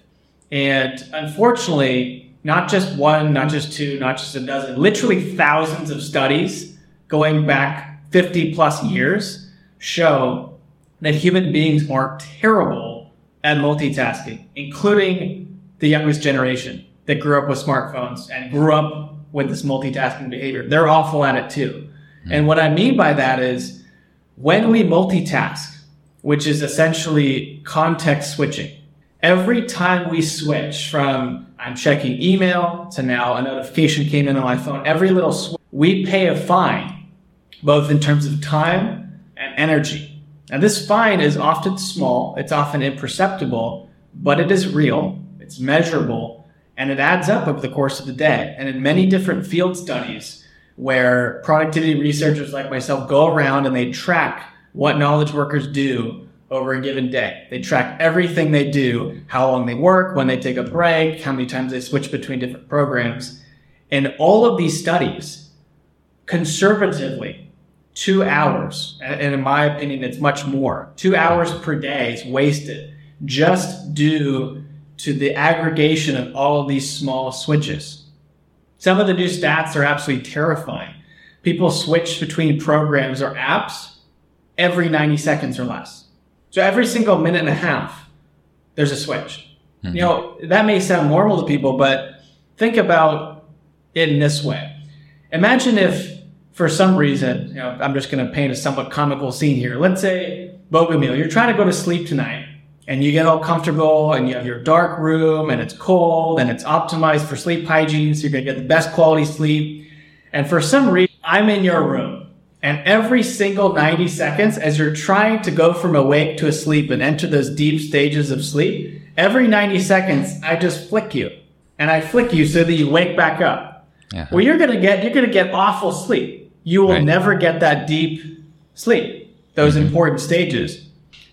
And unfortunately, not just one, not just two, not just a dozen, literally thousands of studies going back 50 plus years show that human beings are terrible at multitasking, including the youngest generation that grew up with smartphones and grew up with this multitasking behavior. They're awful at it too. Mm-hmm. And what I mean by that is when we multitask, which is essentially context switching, every time we switch from I'm checking email to now a notification came in on my phone, every little switch, we pay a fine, both in terms of time and energy. Now, this fine is often small, it's often imperceptible, but it is real, it's measurable, and it adds up over the course of the day. And in many different field studies, where productivity researchers like myself go around and they track what knowledge workers do over a given day. They track everything they do, how long they work, when they take a break, how many times they switch between different programs. And all of these studies, conservatively, two hours, and in my opinion, it's much more, two hours per day is wasted just due to the aggregation of all of these small switches. Some of the new stats are absolutely terrifying. People switch between programs or apps every 90 seconds or less. So every single minute and a half, there's a switch. Mm-hmm. You know, that may sound normal to people, but think about it in this way. Imagine if for some reason, you know, I'm just going to paint a somewhat comical scene here. Let's say, Bogumil, you're trying to go to sleep tonight and you get all comfortable and you have your dark room and it's cold and it's optimized for sleep hygiene. So you're going to get the best quality sleep. And for some reason, I'm in your room and every single 90 seconds, as you're trying to go from awake to asleep and enter those deep stages of sleep, every 90 seconds, I just flick you and I flick you so that you wake back up. Uh-huh. Well, you're going to get, you're going to get awful sleep you will right. never get that deep sleep, those mm-hmm. important stages.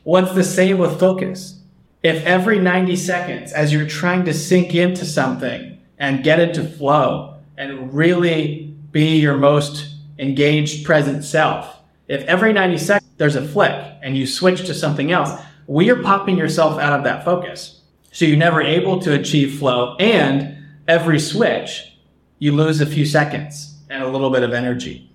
Well, it's the same with focus. If every 90 seconds, as you're trying to sink into something and get into flow and really be your most engaged present self, if every 90 seconds there's a flick and you switch to something else, we are popping yourself out of that focus. So you're never able to achieve flow and every switch, you lose a few seconds and a little bit of energy.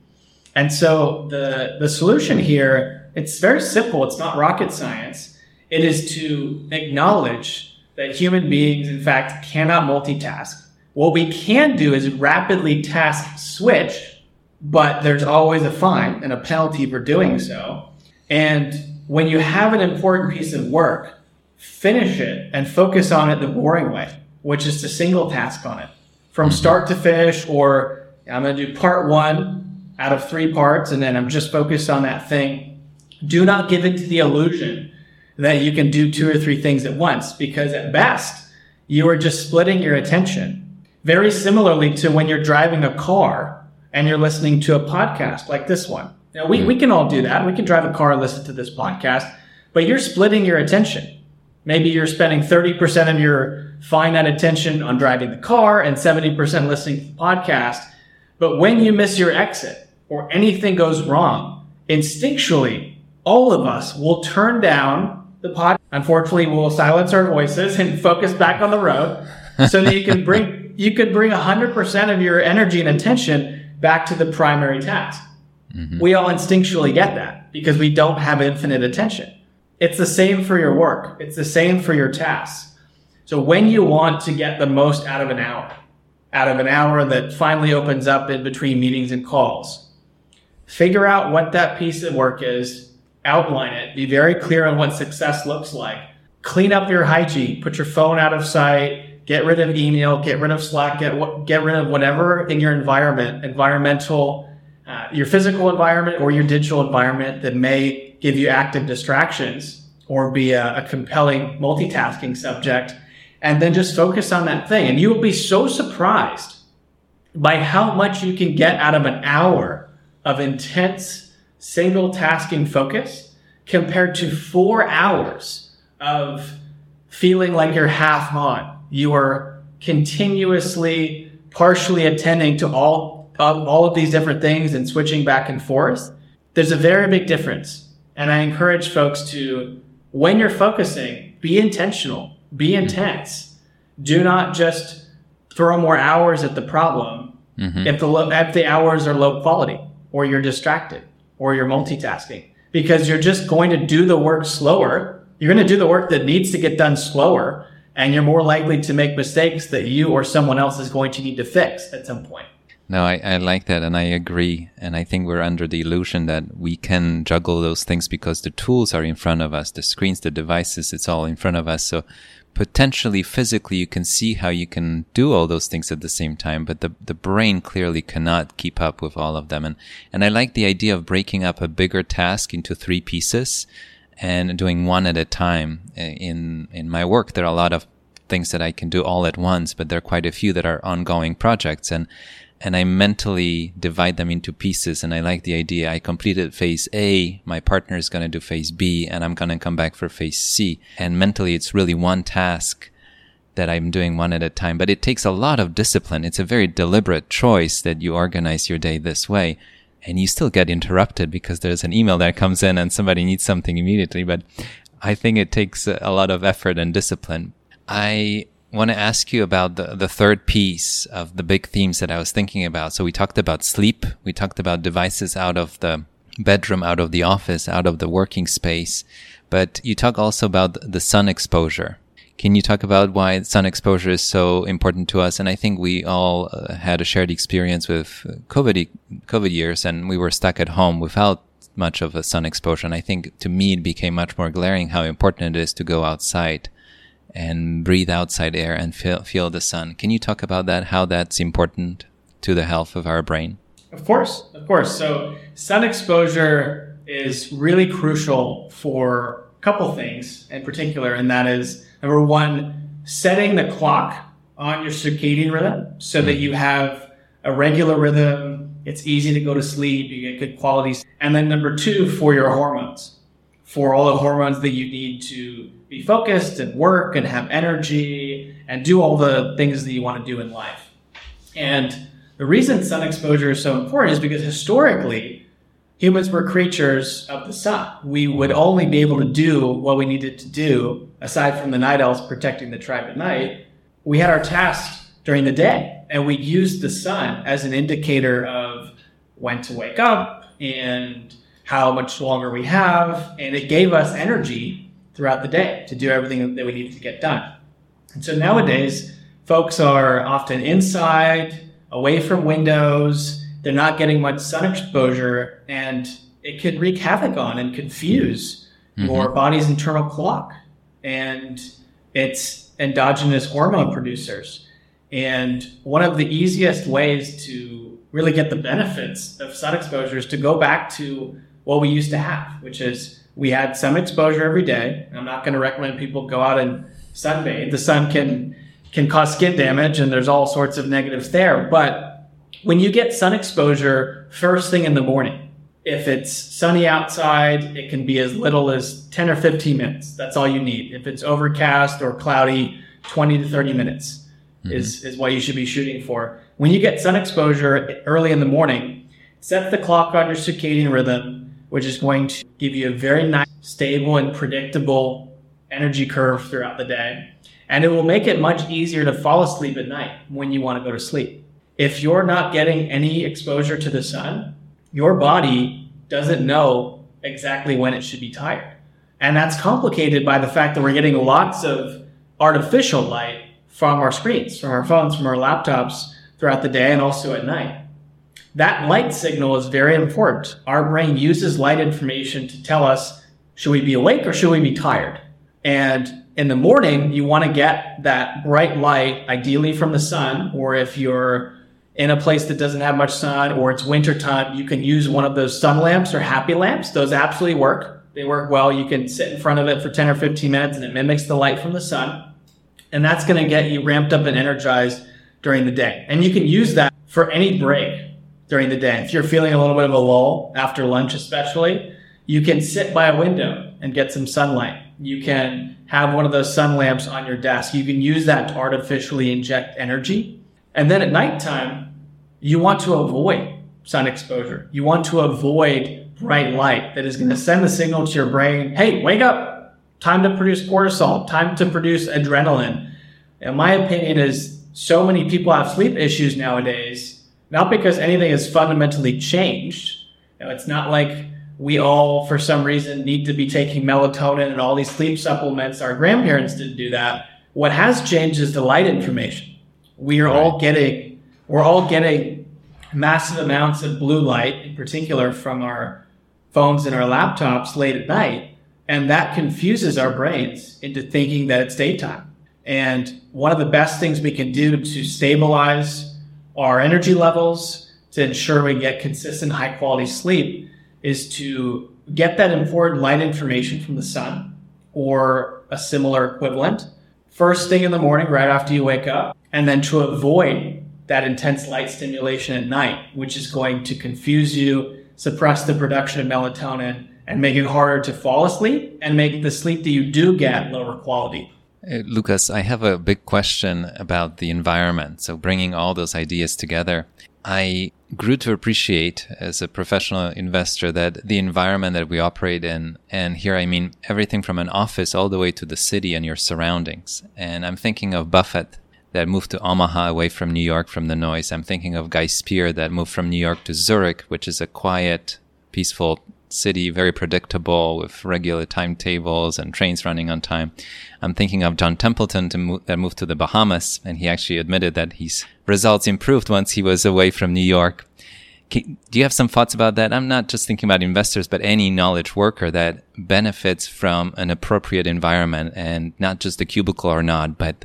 And so the, the solution here, it's very simple. It's not rocket science. It is to acknowledge that human beings, in fact, cannot multitask. What we can do is rapidly task switch, but there's always a fine and a penalty for doing so. And when you have an important piece of work, finish it and focus on it the boring way, which is to single task on it from mm-hmm. start to finish, or I'm going to do part one out of three parts and then I'm just focused on that thing. Do not give into the illusion that you can do two or three things at once because at best you are just splitting your attention. Very similarly to when you're driving a car and you're listening to a podcast like this one. Now we, we can all do that. We can drive a car and listen to this podcast, but you're splitting your attention. Maybe you're spending 30% of your finite attention on driving the car and 70% listening to the podcast. But when you miss your exit, or anything goes wrong, instinctually, all of us will turn down the pod. Unfortunately, we'll silence our voices and focus back on the road so that you can bring, you could bring 100% of your energy and attention back to the primary task. Mm-hmm. We all instinctually get that because we don't have infinite attention. It's the same for your work. It's the same for your tasks. So when you want to get the most out of an hour, out of an hour that finally opens up in between meetings and calls, figure out what that piece of work is, outline it, be very clear on what success looks like. Clean up your hygiene, put your phone out of sight, get rid of email, get rid of Slack, get, get rid of whatever in your environment, environmental, uh, your physical environment or your digital environment that may give you active distractions or be a, a compelling multitasking subject. And then just focus on that thing. And you will be so surprised by how much you can get out of an hour of intense single tasking focus compared to four hours of feeling like you're half on. You are continuously partially attending to all, all of these different things and switching back and forth. There's a very big difference. And I encourage folks to, when you're focusing, be intentional, be intense. Do not just throw more hours at the problem mm-hmm. if the, if the hours are low quality or you're distracted or you're multitasking because you're just going to do the work slower. You're going to do the work that needs to get done slower and you're more likely to make mistakes that you or someone else is going to need to fix at some point. No, I, I like that and I agree. And I think we're under the illusion that we can juggle those things because the tools are in front of us, the screens, the devices, it's all in front of us. So potentially physically you can see how you can do all those things at the same time, but the, the brain clearly cannot keep up with all of them. And, and I like the idea of breaking up a bigger task into three pieces and doing one at a time. Uh, in, in my work, there are a lot of things that I can do all at once, but there are quite a few that are ongoing projects. And and I mentally divide them into pieces. And I like the idea. I completed phase A. My partner is going to do phase B and I'm going to come back for phase C. And mentally, it's really one task that I'm doing one at a time, but it takes a lot of discipline. It's a very deliberate choice that you organize your day this way. And you still get interrupted because there's an email that comes in and somebody needs something immediately. But I think it takes a lot of effort and discipline. I want to ask you about the, the third piece of the big themes that I was thinking about. So we talked about sleep. We talked about devices out of the bedroom, out of the office, out of the working space. But you talk also about the sun exposure. Can you talk about why sun exposure is so important to us? And I think we all uh, had a shared experience with COVID, COVID years and we were stuck at home without much of a sun exposure. And I think to me, it became much more glaring how important it is to go outside and breathe outside air and feel, feel the sun. Can you talk about that? How that's important to the health of our brain? Of course, of course. So sun exposure is really crucial for a couple things in particular, and that is number one, setting the clock on your circadian rhythm so that you have a regular rhythm. It's easy to go to sleep. You get good quality. And then number two, for your hormones, for all the hormones that you need to be focused and work and have energy and do all the things that you want to do in life. And the reason sun exposure is so important is because historically, humans were creatures of the sun. We would only be able to do what we needed to do, aside from the night elves protecting the tribe at night. We had our tasks during the day, and we used the sun as an indicator of when to wake up and how much longer we have, and it gave us energy throughout the day to do everything that we needed to get done. And so nowadays, folks are often inside, away from windows, they're not getting much sun exposure, and it could wreak havoc on and confuse mm-hmm. your body's internal clock and its endogenous hormone producers. And one of the easiest ways to really get the benefits of sun exposure is to go back to what we used to have, which is we had some exposure every day. I'm not going to recommend people go out and sunbathe. The sun can can cause skin damage, and there's all sorts of negatives there. But when you get sun exposure first thing in the morning, if it's sunny outside, it can be as little as 10 or 15 minutes. That's all you need. If it's overcast or cloudy, 20 to 30 minutes mm-hmm. is, is what you should be shooting for. When you get sun exposure early in the morning, set the clock on your circadian rhythm which is going to give you a very nice, stable, and predictable energy curve throughout the day. And it will make it much easier to fall asleep at night when you want to go to sleep. If you're not getting any exposure to the sun, your body doesn't know exactly when it should be tired. And that's complicated by the fact that we're getting lots of artificial light from our screens, from our phones, from our laptops throughout the day and also at night. That light signal is very important. Our brain uses light information to tell us should we be awake or should we be tired? And in the morning, you want to get that bright light, ideally from the sun, or if you're in a place that doesn't have much sun or it's wintertime, you can use one of those sun lamps or happy lamps. Those absolutely work. They work well. You can sit in front of it for 10 or 15 minutes and it mimics the light from the sun. And that's going to get you ramped up and energized during the day. And you can use that for any break during the day. If you're feeling a little bit of a lull after lunch, especially, you can sit by a window and get some sunlight. You can have one of those sun lamps on your desk. You can use that to artificially inject energy. And then at nighttime, you want to avoid sun exposure. You want to avoid bright light that is going to send the signal to your brain hey, wake up, time to produce cortisol, time to produce adrenaline. And my opinion is so many people have sleep issues nowadays not because anything has fundamentally changed. You know, it's not like we all, for some reason, need to be taking melatonin and all these sleep supplements. Our grandparents didn't do that. What has changed is the light information. We are right. all getting, we're all getting massive amounts of blue light, in particular from our phones and our laptops late at night. And that confuses our brains into thinking that it's daytime. And one of the best things we can do to stabilize our energy levels to ensure we get consistent high quality sleep is to get that important light information from the sun or a similar equivalent first thing in the morning right after you wake up and then to avoid that intense light stimulation at night which is going to confuse you suppress the production of melatonin and make it harder to fall asleep and make the sleep that you do get lower quality Lucas, I have a big question about the environment. So, bringing all those ideas together, I grew to appreciate as a professional investor that the environment that we operate in, and here I mean everything from an office all the way to the city and your surroundings. And I'm thinking of Buffett that moved to Omaha away from New York from the noise. I'm thinking of Guy Spier that moved from New York to Zurich, which is a quiet, peaceful city, very predictable with regular timetables and trains running on time. I'm thinking of John Templeton mo- that moved to the Bahamas, and he actually admitted that his results improved once he was away from New York. Do you have some thoughts about that? I'm not just thinking about investors, but any knowledge worker that benefits from an appropriate environment and not just the cubicle or not, but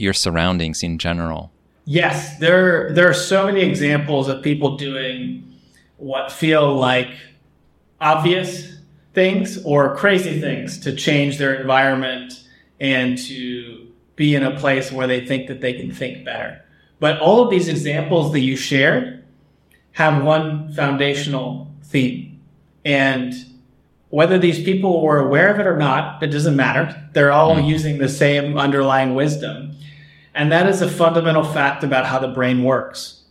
your surroundings in general. Yes, there there are so many examples of people doing what feel like obvious things or crazy things to change their environment and to be in a place where they think that they can think better. But all of these examples that you shared have one foundational theme. And whether these people were aware of it or not, it doesn't matter. They're all mm. using the same underlying wisdom. And that is a fundamental fact about how the brain works.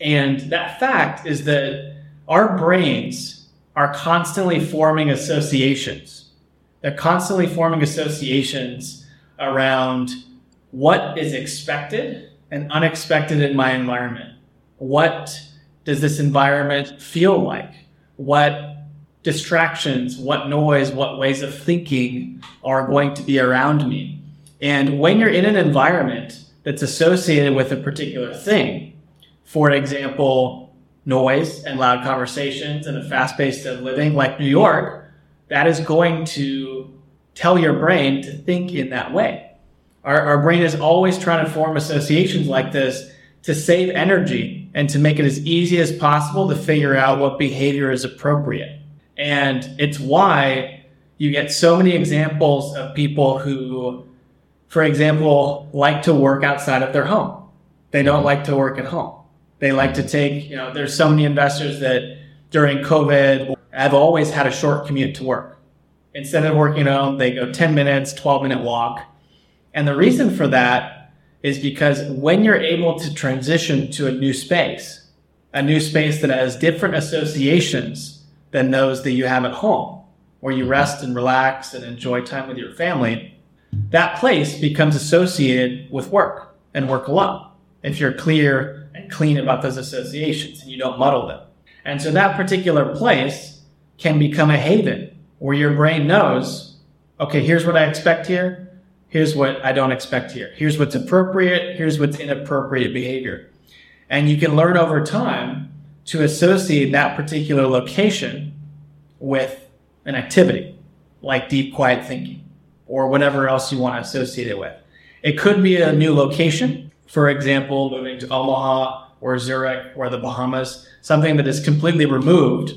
And that fact is that our brains are constantly forming associations. They're constantly forming associations around what is expected and unexpected in my environment. What does this environment feel like? What distractions, what noise, what ways of thinking are going to be around me? And when you're in an environment that's associated with a particular thing, for example, noise and loud conversations and a fast paced living like New York, that is going to tell your brain to think in that way. Our, our brain is always trying to form associations like this to save energy and to make it as easy as possible to figure out what behavior is appropriate. And it's why you get so many examples of people who, for example, like to work outside of their home. They don't mm-hmm. like to work at home they like to mm-hmm. take, you know, there's so many investors that during COVID have always had a short commute to work. Instead of working at home, they go 10 minutes, 12 minute walk. And the reason for that is because when you're able to transition to a new space, a new space that has different associations than those that you have at home, where you mm-hmm. rest and relax and enjoy time with your family, that place becomes associated with work and work alone. If you're clear and clean about those associations and you don't muddle them. And so that particular place can become a haven where your brain knows, okay, here's what I expect here. Here's what I don't expect here. Here's what's appropriate. Here's what's inappropriate behavior. And you can learn over time to associate that particular location with an activity like deep quiet thinking or whatever else you want to associate it with. It could be a new location for example, moving to Omaha or Zurich or the Bahamas, something that is completely removed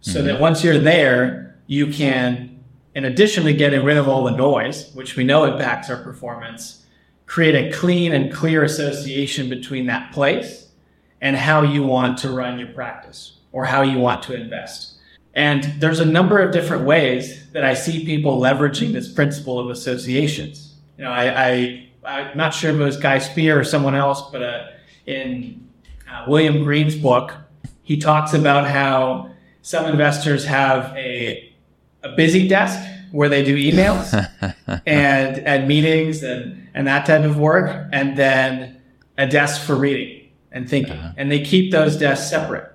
so mm-hmm. that once you're there, you can, in addition to getting rid of all the noise, which we know impacts our performance, create a clean and clear association between that place and how you want to run your practice or how you want to invest. And there's a number of different ways that I see people leveraging this principle of associations. You know, I, I I'm not sure if it was Guy Spier or someone else, but uh, in uh, William Green's book, he talks about how some investors have a, a busy desk where they do emails and and meetings and, and that type of work, and then a desk for reading and thinking. Uh-huh. And they keep those desks separate.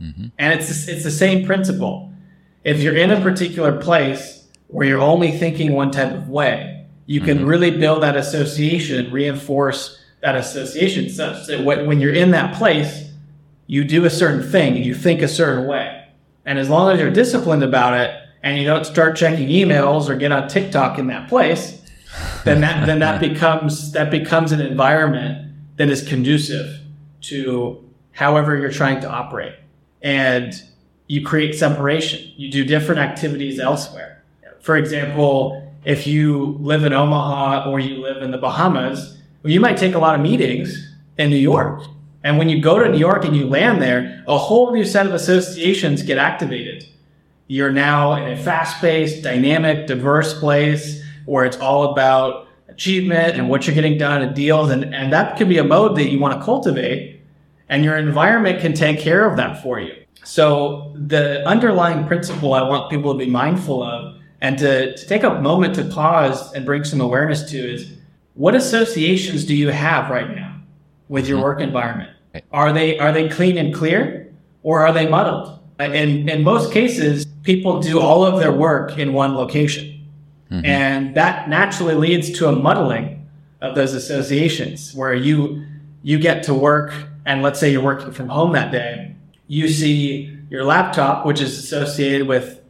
Mm-hmm. And it's it's the same principle. If you're in a particular place where you're only thinking one type of way, you can mm-hmm. really build that association, reinforce that association such that when you're in that place, you do a certain thing, you think a certain way. And as long as you're disciplined about it and you don't start checking emails or get on TikTok in that place, then that then that becomes that becomes an environment that is conducive to however you're trying to operate. And you create separation. You do different activities elsewhere. For example, if you live in Omaha or you live in the Bahamas, well, you might take a lot of meetings in New York. And when you go to New York and you land there, a whole new set of associations get activated. You're now in a fast paced, dynamic, diverse place where it's all about achievement and what you're getting done and deals. And, and that could be a mode that you want to cultivate. And your environment can take care of that for you. So the underlying principle I want people to be mindful of and to, to take a moment to pause and bring some awareness to is what associations do you have right now with your work environment? Are they are they clean and clear or are they muddled? In in most cases, people do all of their work in one location. Mm-hmm. And that naturally leads to a muddling of those associations where you you get to work and let's say you're working from home that day, you see your laptop, which is associated with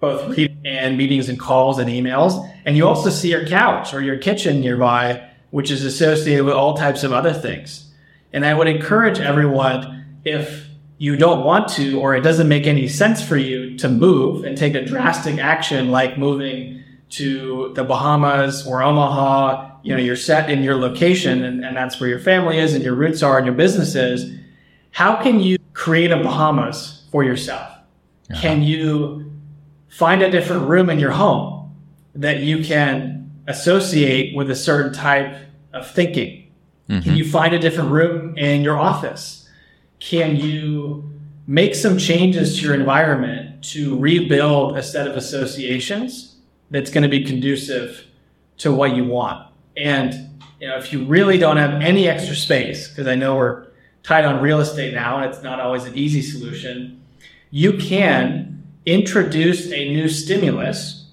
both reading and meetings and calls and emails. And you also see your couch or your kitchen nearby, which is associated with all types of other things. And I would encourage everyone, if you don't want to, or it doesn't make any sense for you to move and take a drastic action like moving to the Bahamas or Omaha, you know, you're set in your location and, and that's where your family is and your roots are and your business is. How can you create a Bahamas for yourself? Uh-huh. Can you find a different room in your home that you can associate with a certain type of thinking? Mm-hmm. Can you find a different room in your office? Can you make some changes to your environment to rebuild a set of associations that's going to be conducive to what you want. And you know, if you really don't have any extra space, because I know we're tight on real estate now, and it's not always an easy solution, you can introduce a new stimulus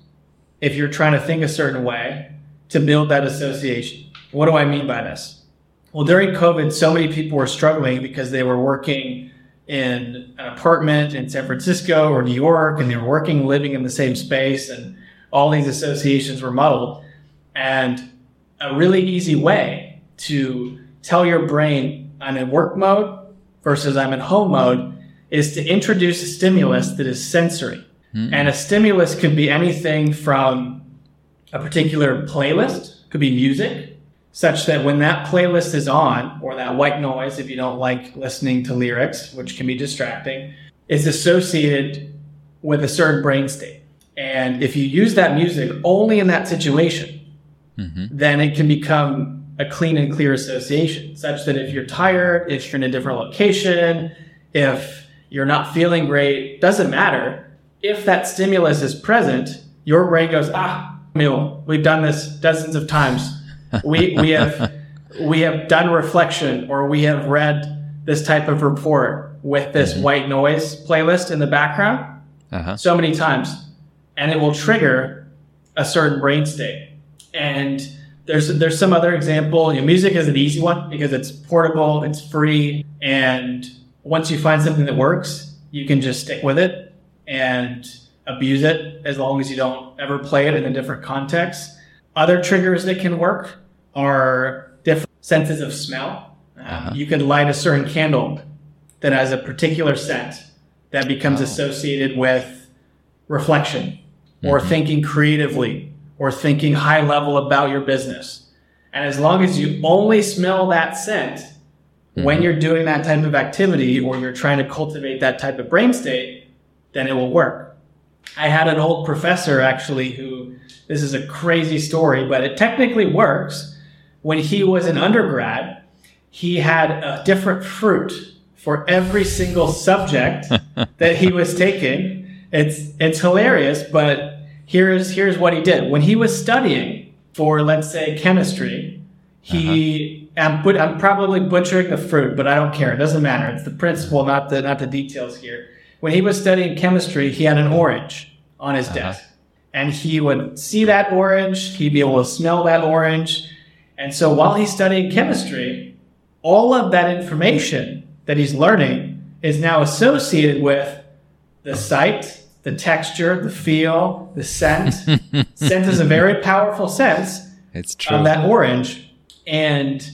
if you're trying to think a certain way to build that association. What do I mean by this? Well, during COVID, so many people were struggling because they were working in an apartment in San Francisco or New York, and they were working, living in the same space, and all these associations were muddled. And a really easy way to tell your brain I'm in work mode versus I'm in home mode is to introduce a stimulus that is sensory. Mm-hmm. And a stimulus could be anything from a particular playlist, could be music, such that when that playlist is on, or that white noise, if you don't like listening to lyrics, which can be distracting, is associated with a certain brain state. And if you use that music only in that situation, mm-hmm. then it can become a clean and clear association, such that if you're tired, if you're in a different location, if you're not feeling great, doesn't matter. If that stimulus is present, your brain goes, ah, Mule, we've done this dozens of times. We, we have, we have done reflection or we have read this type of report with this mm-hmm. white noise playlist in the background uh-huh. so many times and it will trigger a certain brain state. And there's there's some other example. You know, music is an easy one because it's portable, it's free, and once you find something that works, you can just stick with it and abuse it as long as you don't ever play it in a different context. Other triggers that can work are different senses of smell. Um, uh-huh. You can light a certain candle that has a particular scent that becomes oh. associated with reflection or mm-hmm. thinking creatively or thinking high level about your business. And as long as you only smell that scent mm-hmm. when you're doing that type of activity or you're trying to cultivate that type of brain state, then it will work. I had an old professor actually who, this is a crazy story, but it technically works. When he was an undergrad, he had a different fruit for every single subject that he was taking. It's, it's hilarious, but here's here's what he did when he was studying for let's say chemistry. He uh-huh. I'm, but, I'm probably butchering the fruit, but I don't care. It doesn't matter. It's the principle, not the not the details here. When he was studying chemistry, he had an orange on his uh-huh. desk, and he would see that orange. He'd be able to smell that orange, and so while he's studying chemistry, all of that information that he's learning is now associated with the sight, the texture, the feel, the scent. scent is a very powerful sense. It's true. Of that orange. And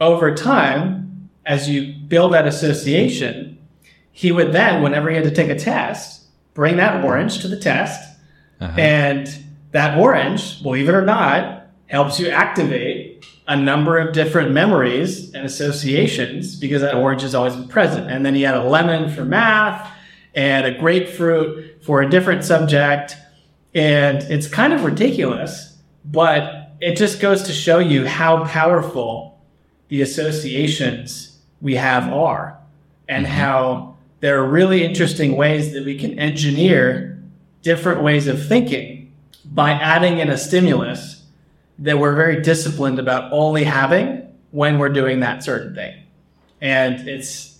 over time, as you build that association, he would then, whenever he had to take a test, bring that orange to the test. Uh-huh. And that orange, believe it or not, helps you activate a number of different memories and associations because that orange has always been present. And then he had a lemon for math and a grapefruit for a different subject. And it's kind of ridiculous, but it just goes to show you how powerful the associations we have are, and mm-hmm. how there are really interesting ways that we can engineer different ways of thinking by adding in a stimulus that we're very disciplined about only having when we're doing that certain thing. And it's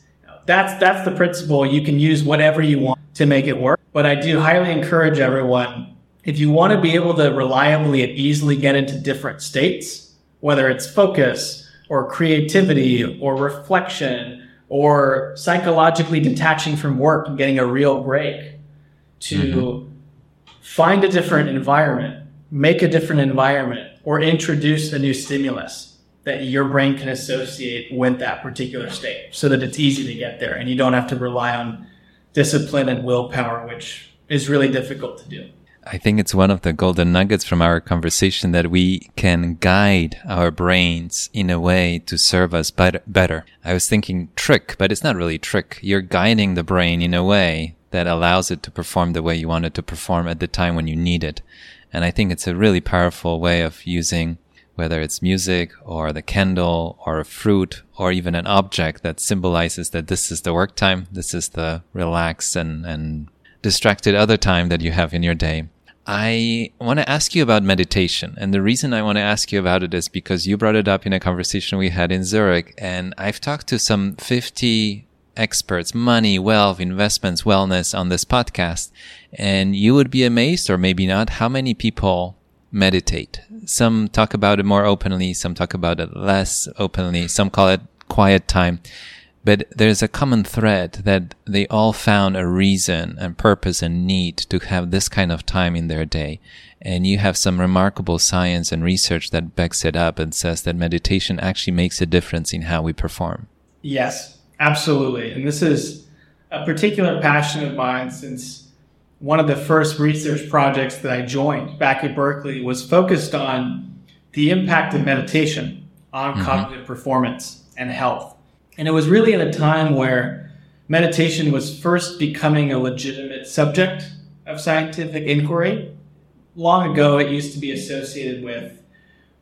that's that's the principle. You can use whatever you want to make it work. But I do highly encourage everyone if you want to be able to reliably and easily get into different states, whether it's focus or creativity or reflection or psychologically detaching from work and getting a real break, to mm-hmm. find a different environment, make a different environment, or introduce a new stimulus that your brain can associate with that particular state so that it's easy to get there and you don't have to rely on discipline and willpower, which is really difficult to do. I think it's one of the golden nuggets from our conversation that we can guide our brains in a way to serve us better. I was thinking trick, but it's not really trick. You're guiding the brain in a way that allows it to perform the way you want it to perform at the time when you need it. And I think it's a really powerful way of using whether it's music or the candle or a fruit or even an object that symbolizes that this is the work time, this is the relaxed and, and distracted other time that you have in your day. I want to ask you about meditation. And the reason I want to ask you about it is because you brought it up in a conversation we had in Zurich. And I've talked to some 50 experts, money, wealth, investments, wellness on this podcast. And you would be amazed, or maybe not, how many people meditate. Some talk about it more openly, some talk about it less openly, some call it quiet time. But there's a common thread that they all found a reason and purpose and need to have this kind of time in their day. And you have some remarkable science and research that backs it up and says that meditation actually makes a difference in how we perform. Yes, absolutely. And this is a particular passion of mine since one of the first research projects that I joined back at Berkeley was focused on the impact of meditation on mm-hmm. cognitive performance and health. And it was really at a time where meditation was first becoming a legitimate subject of scientific inquiry. Long ago, it used to be associated with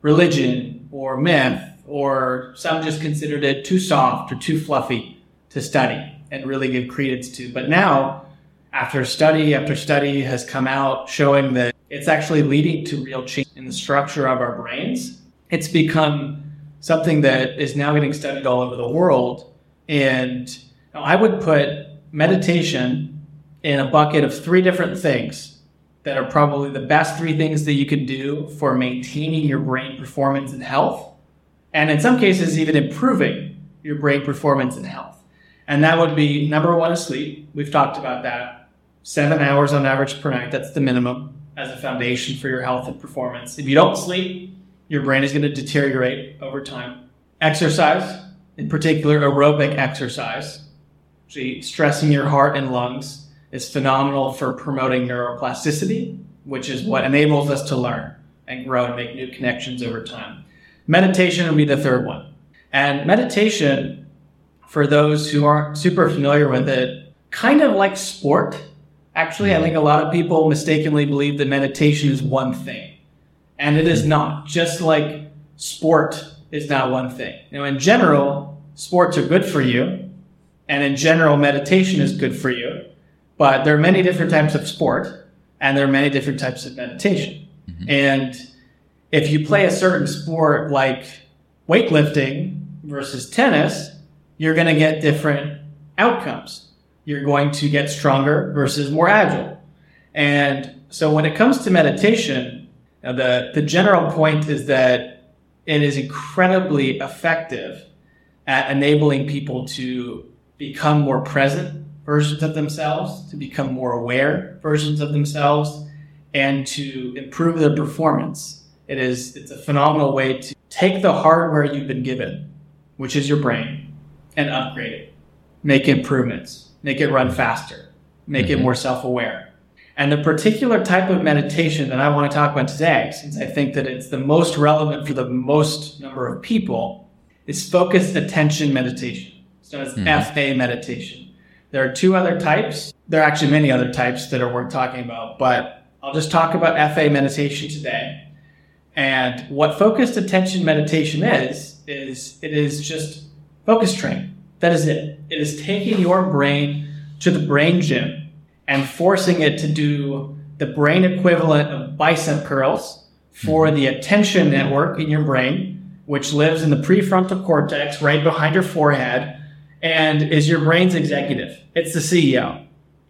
religion or myth, or some just considered it too soft or too fluffy to study and really give credence to. But now, after study after study has come out showing that it's actually leading to real change in the structure of our brains, it's become something that is now getting studied all over the world. And I would put meditation in a bucket of three different things that are probably the best three things that you can do for maintaining your brain performance and health. And in some cases, even improving your brain performance and health. And that would be number one sleep. We've talked about that seven hours on average per night. That's the minimum as a foundation for your health and performance. If you don't sleep, your brain is going to deteriorate over time. Exercise, in particular aerobic exercise, actually stressing your heart and lungs, is phenomenal for promoting neuroplasticity, which is what enables us to learn and grow and make new connections over time. Meditation would be the third one. And meditation, for those who aren't super familiar with it, kind of like sport, Actually, I think a lot of people mistakenly believe that meditation is one thing, and it is not. Just like sport is not one thing. Now, in general, sports are good for you, and in general, meditation is good for you. But there are many different types of sport, and there are many different types of meditation. Mm-hmm. And if you play a certain sport like weightlifting versus tennis, you're going to get different outcomes you're going to get stronger versus more agile. And so when it comes to meditation, uh, the, the general point is that it is incredibly effective at enabling people to become more present versions of themselves, to become more aware versions of themselves, and to improve their performance. It is it's a phenomenal way to take the hardware you've been given, which is your brain, and upgrade it, make improvements make it run faster, make mm-hmm. it more self aware. And the particular type of meditation that I want to talk about today, since I think that it's the most relevant for the most number of people, is focused attention meditation. It's known as mm-hmm. FA meditation. There are two other types. There are actually many other types that are worth talking about, but I'll just talk about FA meditation today. And what focused attention meditation is, is it is just focus training That is it. It is taking your brain to the brain gym and forcing it to do the brain equivalent of bicep curls for mm-hmm. the attention network in your brain, which lives in the prefrontal cortex right behind your forehead and is your brain's executive. It's the CEO.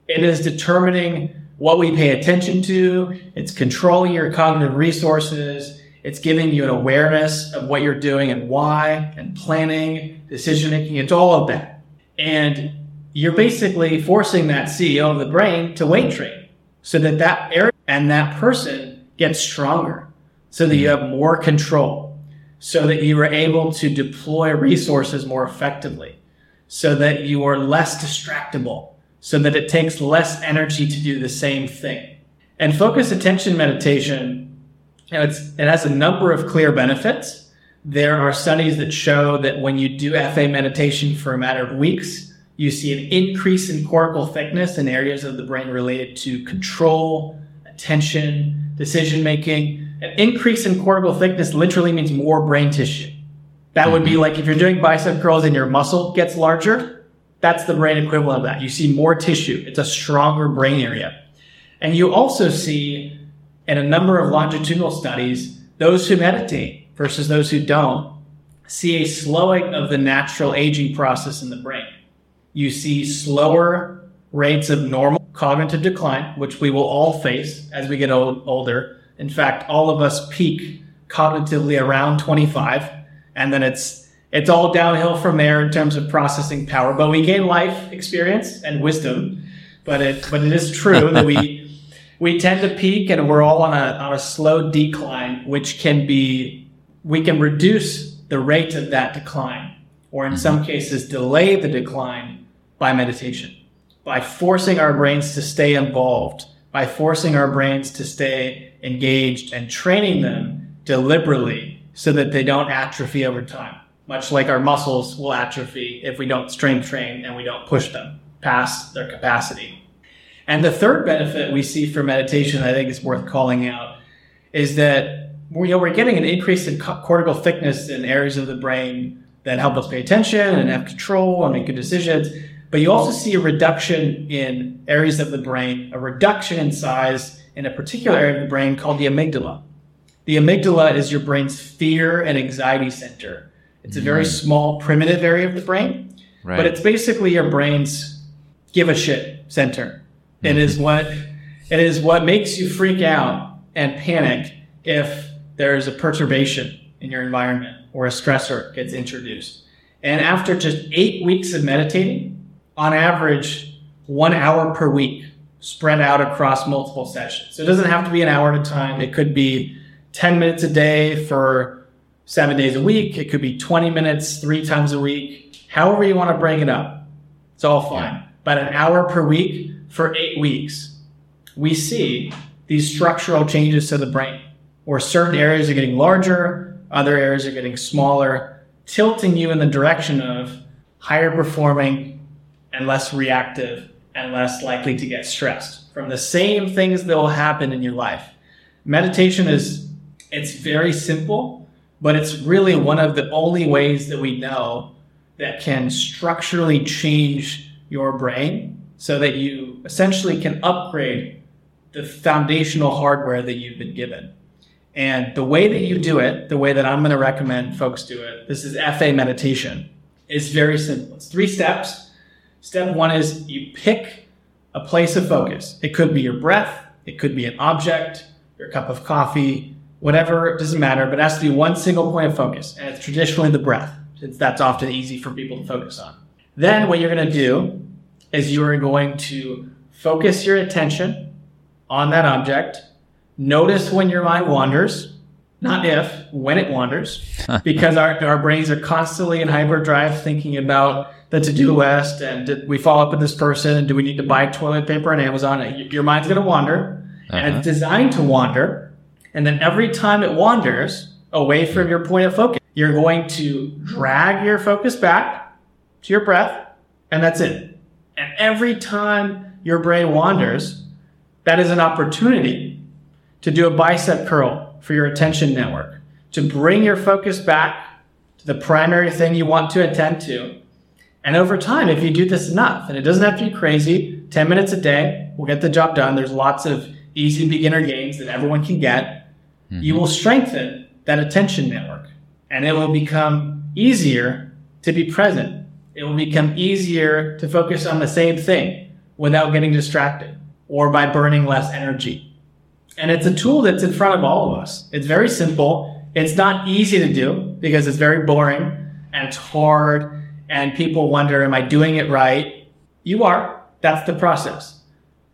It is determining what we pay attention to. It's controlling your cognitive resources. It's giving you an awareness of what you're doing and why and planning, decision making. It's all of that. And you're basically forcing that CEO of the brain to weight train so that that area and that person gets stronger so that you have more control so that you are able to deploy resources more effectively so that you are less distractible so that it takes less energy to do the same thing. And focus attention meditation, you know, it has a number of clear benefits. There are studies that show that when you do FA meditation for a matter of weeks, you see an increase in cortical thickness in areas of the brain related to control, attention, decision making. An increase in cortical thickness literally means more brain tissue. That would be mm-hmm. like if you're doing bicep curls and your muscle gets larger, that's the brain equivalent of that. You see more tissue. It's a stronger brain area. And you also see in a number of longitudinal studies, those who meditate versus those who don't see a slowing of the natural aging process in the brain. You see slower rates of normal cognitive decline, which we will all face as we get old, older. In fact, all of us peak cognitively around 25, and then it's it's all downhill from there in terms of processing power. But we gain life experience and wisdom. But it but it is true that we we tend to peak and we're all on a on a slow decline, which can be we can reduce the rate of that decline, or in some mm-hmm. cases delay the decline by meditation, by forcing our brains to stay involved, by forcing our brains to stay engaged and training them deliberately so that they don't atrophy over time much like our muscles will atrophy if we don't strength train and we don't push them past their capacity. And the third benefit we see for meditation, I think is worth calling out, is that you know, we're getting an increase in cortical thickness in areas of the brain that help us pay attention and have control and make good decisions. But you also see a reduction in areas of the brain, a reduction in size in a particular area of the brain called the amygdala. The amygdala is your brain's fear and anxiety center. It's a very mm. small, primitive area of the brain, right. but it's basically your brain's give a shit center. Mm-hmm. It is what it is what makes you freak out and panic if there's a perturbation in your environment or a stressor gets introduced. And after just eight weeks of meditating, on average, one hour per week spread out across multiple sessions. So it doesn't have to be an hour at a time. It could be 10 minutes a day for seven days a week. It could be 20 minutes, three times a week, however you want to bring it up. It's all fine. Yeah. But an hour per week for eight weeks, we see these structural changes to the brain where certain areas are getting larger, other areas are getting smaller, tilting you in the direction of higher performing and less reactive and less likely to get stressed from the same things that will happen in your life. Meditation is, it's very simple but it's really one of the only ways that we know that can structurally change your brain so that you essentially can upgrade the foundational hardware that you've been given. And the way that you do it, the way that I'm going to recommend folks do it, this is FA meditation, is very simple. It's three steps. Step one is you pick a place of focus. It could be your breath, it could be an object, your cup of coffee, whatever, it doesn't matter, but it has to be one single point of focus. And it's traditionally the breath, since that's often easy for people to focus on. Then what you're going to do is you are going to focus your attention on that object. Notice when your mind wanders, not if, when it wanders, because our, our brains are constantly in hyperdrive thinking about the to-do list and did we follow up with this person? And do we need to buy toilet paper on Amazon? Your mind's going to wander uh-huh. and it's designed to wander and then every time it wanders away from your point of focus, you're going to drag your focus back to your breath, and that's it. And every time your brain wanders, that is an opportunity to do a bicep curl for your attention network, to bring your focus back to the primary thing you want to attend to, And over time, if you do this enough, and it doesn't have to be crazy, 10 minutes a day will get the job done. There's lots of easy beginner games that everyone can get. Mm-hmm. You will strengthen that attention network and it will become easier to be present. It will become easier to focus on the same thing without getting distracted or by burning less energy. And it's a tool that's in front of all of us. It's very simple. It's not easy to do because it's very boring and it's hard and people wonder, am I doing it right? You are. That's the process.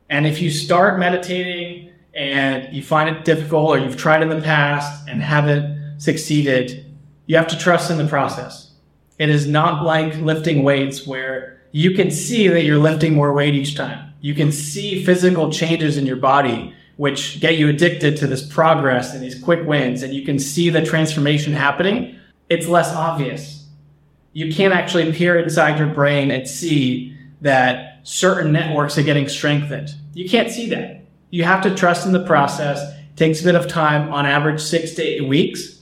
And if you start meditating and you find it difficult or you've tried in the past and haven't succeeded, you have to trust in the process. It is not like lifting weights where you can see that you're lifting more weight each time. You can see physical changes in your body which get you addicted to this progress and these quick wins and you can see the transformation happening. It's less obvious you can't actually peer inside your brain and see that certain networks are getting strengthened. You can't see that. You have to trust in the process. It takes a bit of time, on average, six to eight weeks.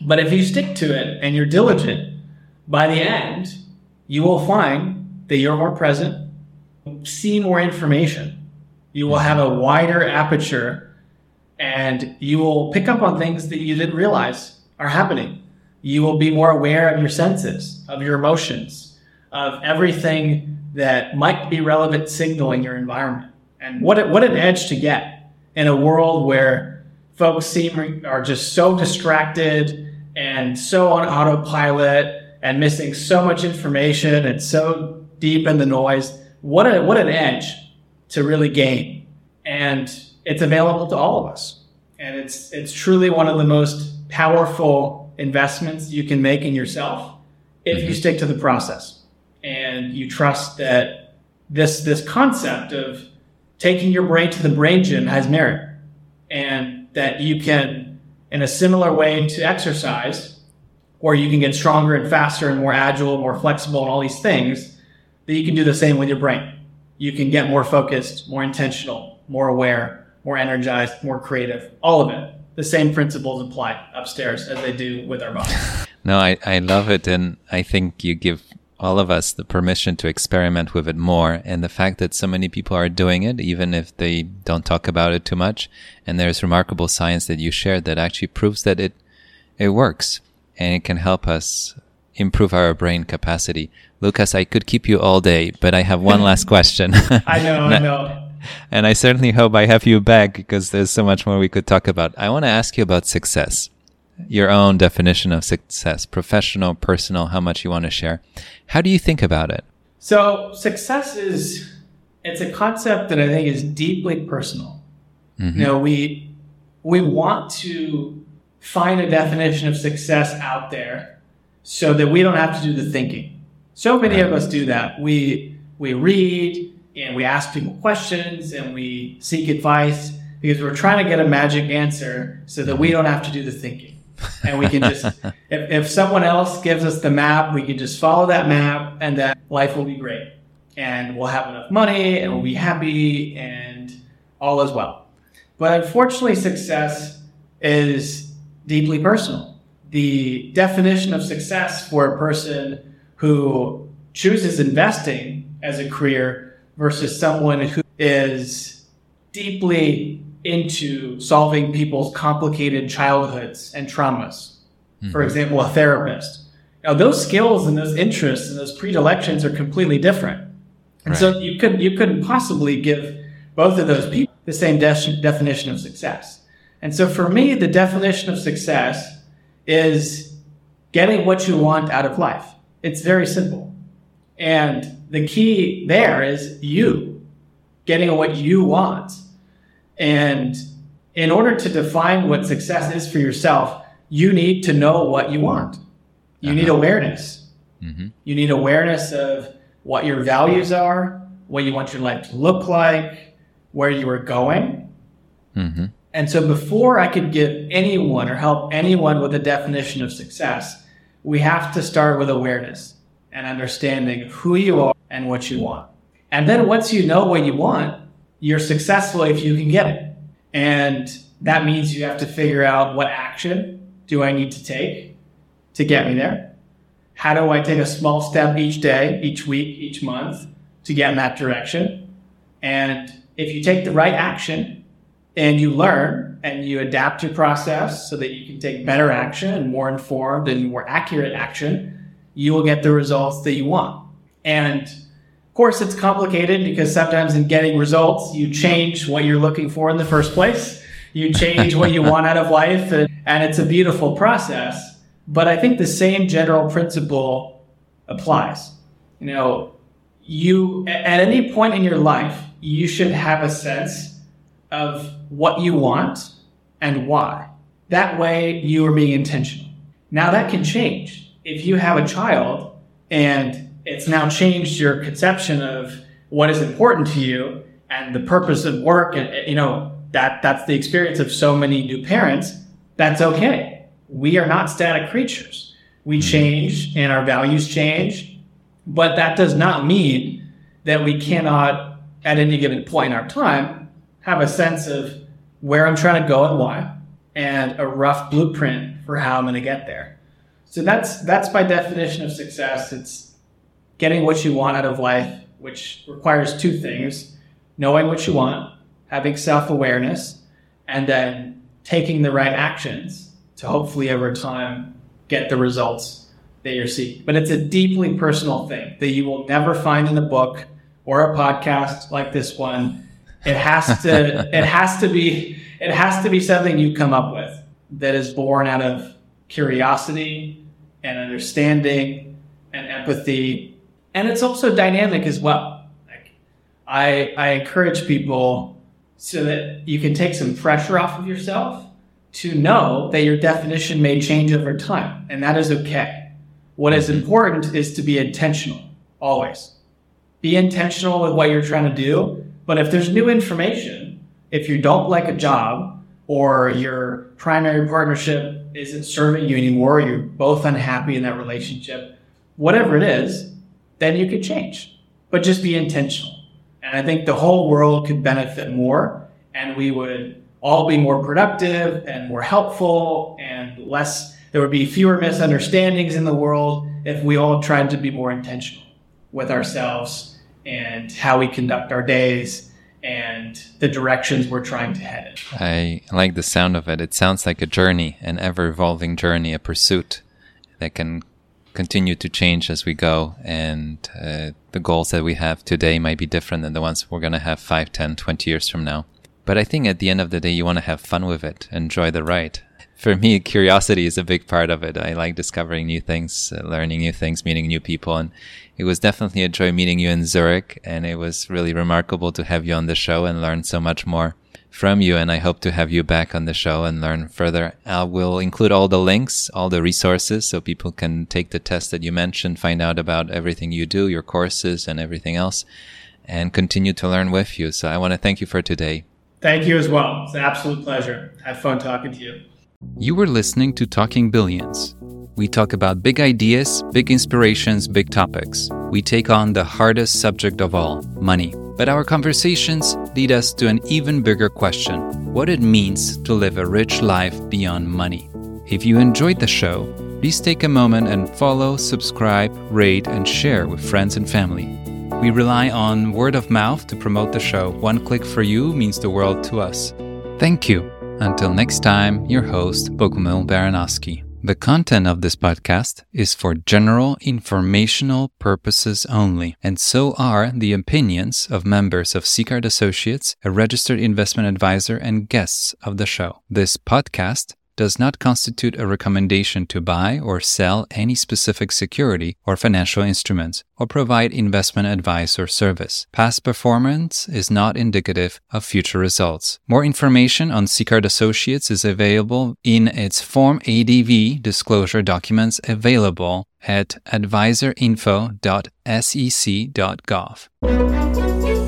But if you stick to it and you're diligent, by the end, you will find that you're more present, see more information. You will have a wider aperture and you will pick up on things that you didn't realize are happening you will be more aware of your senses, of your emotions, of everything that might be relevant signal in your environment. And what, what an edge to get in a world where folks seem are just so distracted and so on autopilot and missing so much information and so deep in the noise. What a, what an edge to really gain. And it's available to all of us. And it's, it's truly one of the most powerful investments you can make in yourself if mm-hmm. you stick to the process and you trust that this this concept of taking your brain to the brain gym has merit and that you can in a similar way to exercise where you can get stronger and faster and more agile more flexible and all these things that you can do the same with your brain you can get more focused more intentional more aware more energized more creative all of it the same principles apply upstairs as they do with our bodies. No, I, I love it. And I think you give all of us the permission to experiment with it more. And the fact that so many people are doing it, even if they don't talk about it too much. And there's remarkable science that you shared that actually proves that it, it works and it can help us improve our brain capacity. Lucas, I could keep you all day, but I have one last question. I know, I know and I certainly hope I have you back because there's so much more we could talk about. I want to ask you about success, your own definition of success, professional, personal, how much you want to share. How do you think about it? So success is, it's a concept that I think is deeply personal. Mm-hmm. You know, we, we want to find a definition of success out there so that we don't have to do the thinking. So many of us do that. We, we read, and we ask people questions and we seek advice because we're trying to get a magic answer so that we don't have to do the thinking. And we can just, if, if someone else gives us the map, we can just follow that map and that life will be great. And we'll have enough money and we'll be happy and all is well. But unfortunately, success is deeply personal. The definition of success for a person who chooses investing as a career versus someone who is deeply into solving people's complicated childhoods and traumas. Mm-hmm. For example, a therapist. Now, those skills and those interests and those predilections are completely different. And right. so you could you couldn't possibly give both of those people the same de- definition of success. And so for me, the definition of success is getting what you want out of life. It's very simple. And the key there is you getting what you want. And in order to define what success is for yourself, you need to know what you want. You uh-huh. need awareness. Mm-hmm. You need awareness of what your values are, what you want your life to look like, where you are going. Mm-hmm. And so before I could give anyone or help anyone with a definition of success, we have to start with awareness and understanding who you are and what you want. And then once you know what you want, you're successful if you can get it. And that means you have to figure out what action do I need to take to get me there? How do I take a small step each day, each week, each month to get in that direction? And if you take the right action and you learn and you adapt your process so that you can take better action and more informed and more accurate action, you will get the results that you want. And of course, it's complicated because sometimes in getting results, you change what you're looking for in the first place. You change what you want out of life, and, and it's a beautiful process. But I think the same general principle applies. You know, you, at any point in your life, you should have a sense of what you want and why. That way, you are being intentional. Now, that can change. If you have a child and it's now changed your conception of what is important to you and the purpose of work and eh, you know that that's the experience of so many new parents that's okay we are not static creatures we change and our values change but that does not mean that we cannot at any given point in our time have a sense of where i'm trying to go and why and a rough blueprint for how i'm going to get there so that's that's by definition of success it's getting what you want out of life, which requires two things knowing what you want, having self awareness, and then taking the right actions to hopefully over time get the results that you're seeking. But it's a deeply personal thing that you will never find in a book or a podcast like this one. It has to it has to be it has to be something you come up with that is born out of curiosity and understanding and empathy and it's also dynamic as well. Like I I encourage people so that you can take some pressure off of yourself to know that your definition may change over time, and that is okay. What is mm-hmm. important is to be intentional always. Be intentional with what you're trying to do, but if there's new information, if you don't like a job or your primary partnership isn't serving you anymore, you're both unhappy in that relationship, whatever it is, then you could change. But just be intentional. And I think the whole world could benefit more and we would all be more productive and more helpful and less, there would be fewer misunderstandings in the world if we all tried to be more intentional with ourselves and how we conduct our days and the directions we're trying to head in. I like the sound of it. It sounds like a journey, an ever evolving journey, a pursuit that can continue to change as we go and uh, the goals that we have today might be different than the ones we're going to have 5 10 20 years from now but i think at the end of the day you want to have fun with it enjoy the ride for me curiosity is a big part of it i like discovering new things uh, learning new things meeting new people and it was definitely a joy meeting you in zurich and it was really remarkable to have you on the show and learn so much more from you, and I hope to have you back on the show and learn further. I will include all the links, all the resources, so people can take the test that you mentioned, find out about everything you do, your courses, and everything else, and continue to learn with you. So I want to thank you for today. Thank you as well. It's an absolute pleasure. Have fun talking to you. You were listening to Talking Billions. We talk about big ideas, big inspirations, big topics. We take on the hardest subject of all money. But our conversations lead us to an even bigger question what it means to live a rich life beyond money. If you enjoyed the show, please take a moment and follow, subscribe, rate, and share with friends and family. We rely on word of mouth to promote the show. One click for you means the world to us. Thank you. Until next time, your host, Bogumil Baranowski. The content of this podcast is for general informational purposes only, and so are the opinions of members of Sicart Associates, a registered investment advisor, and guests of the show. This podcast does not constitute a recommendation to buy or sell any specific security or financial instruments or provide investment advice or service. Past performance is not indicative of future results. More information on Sicart Associates is available in its Form ADV disclosure documents available at advisorinfo.sec.gov.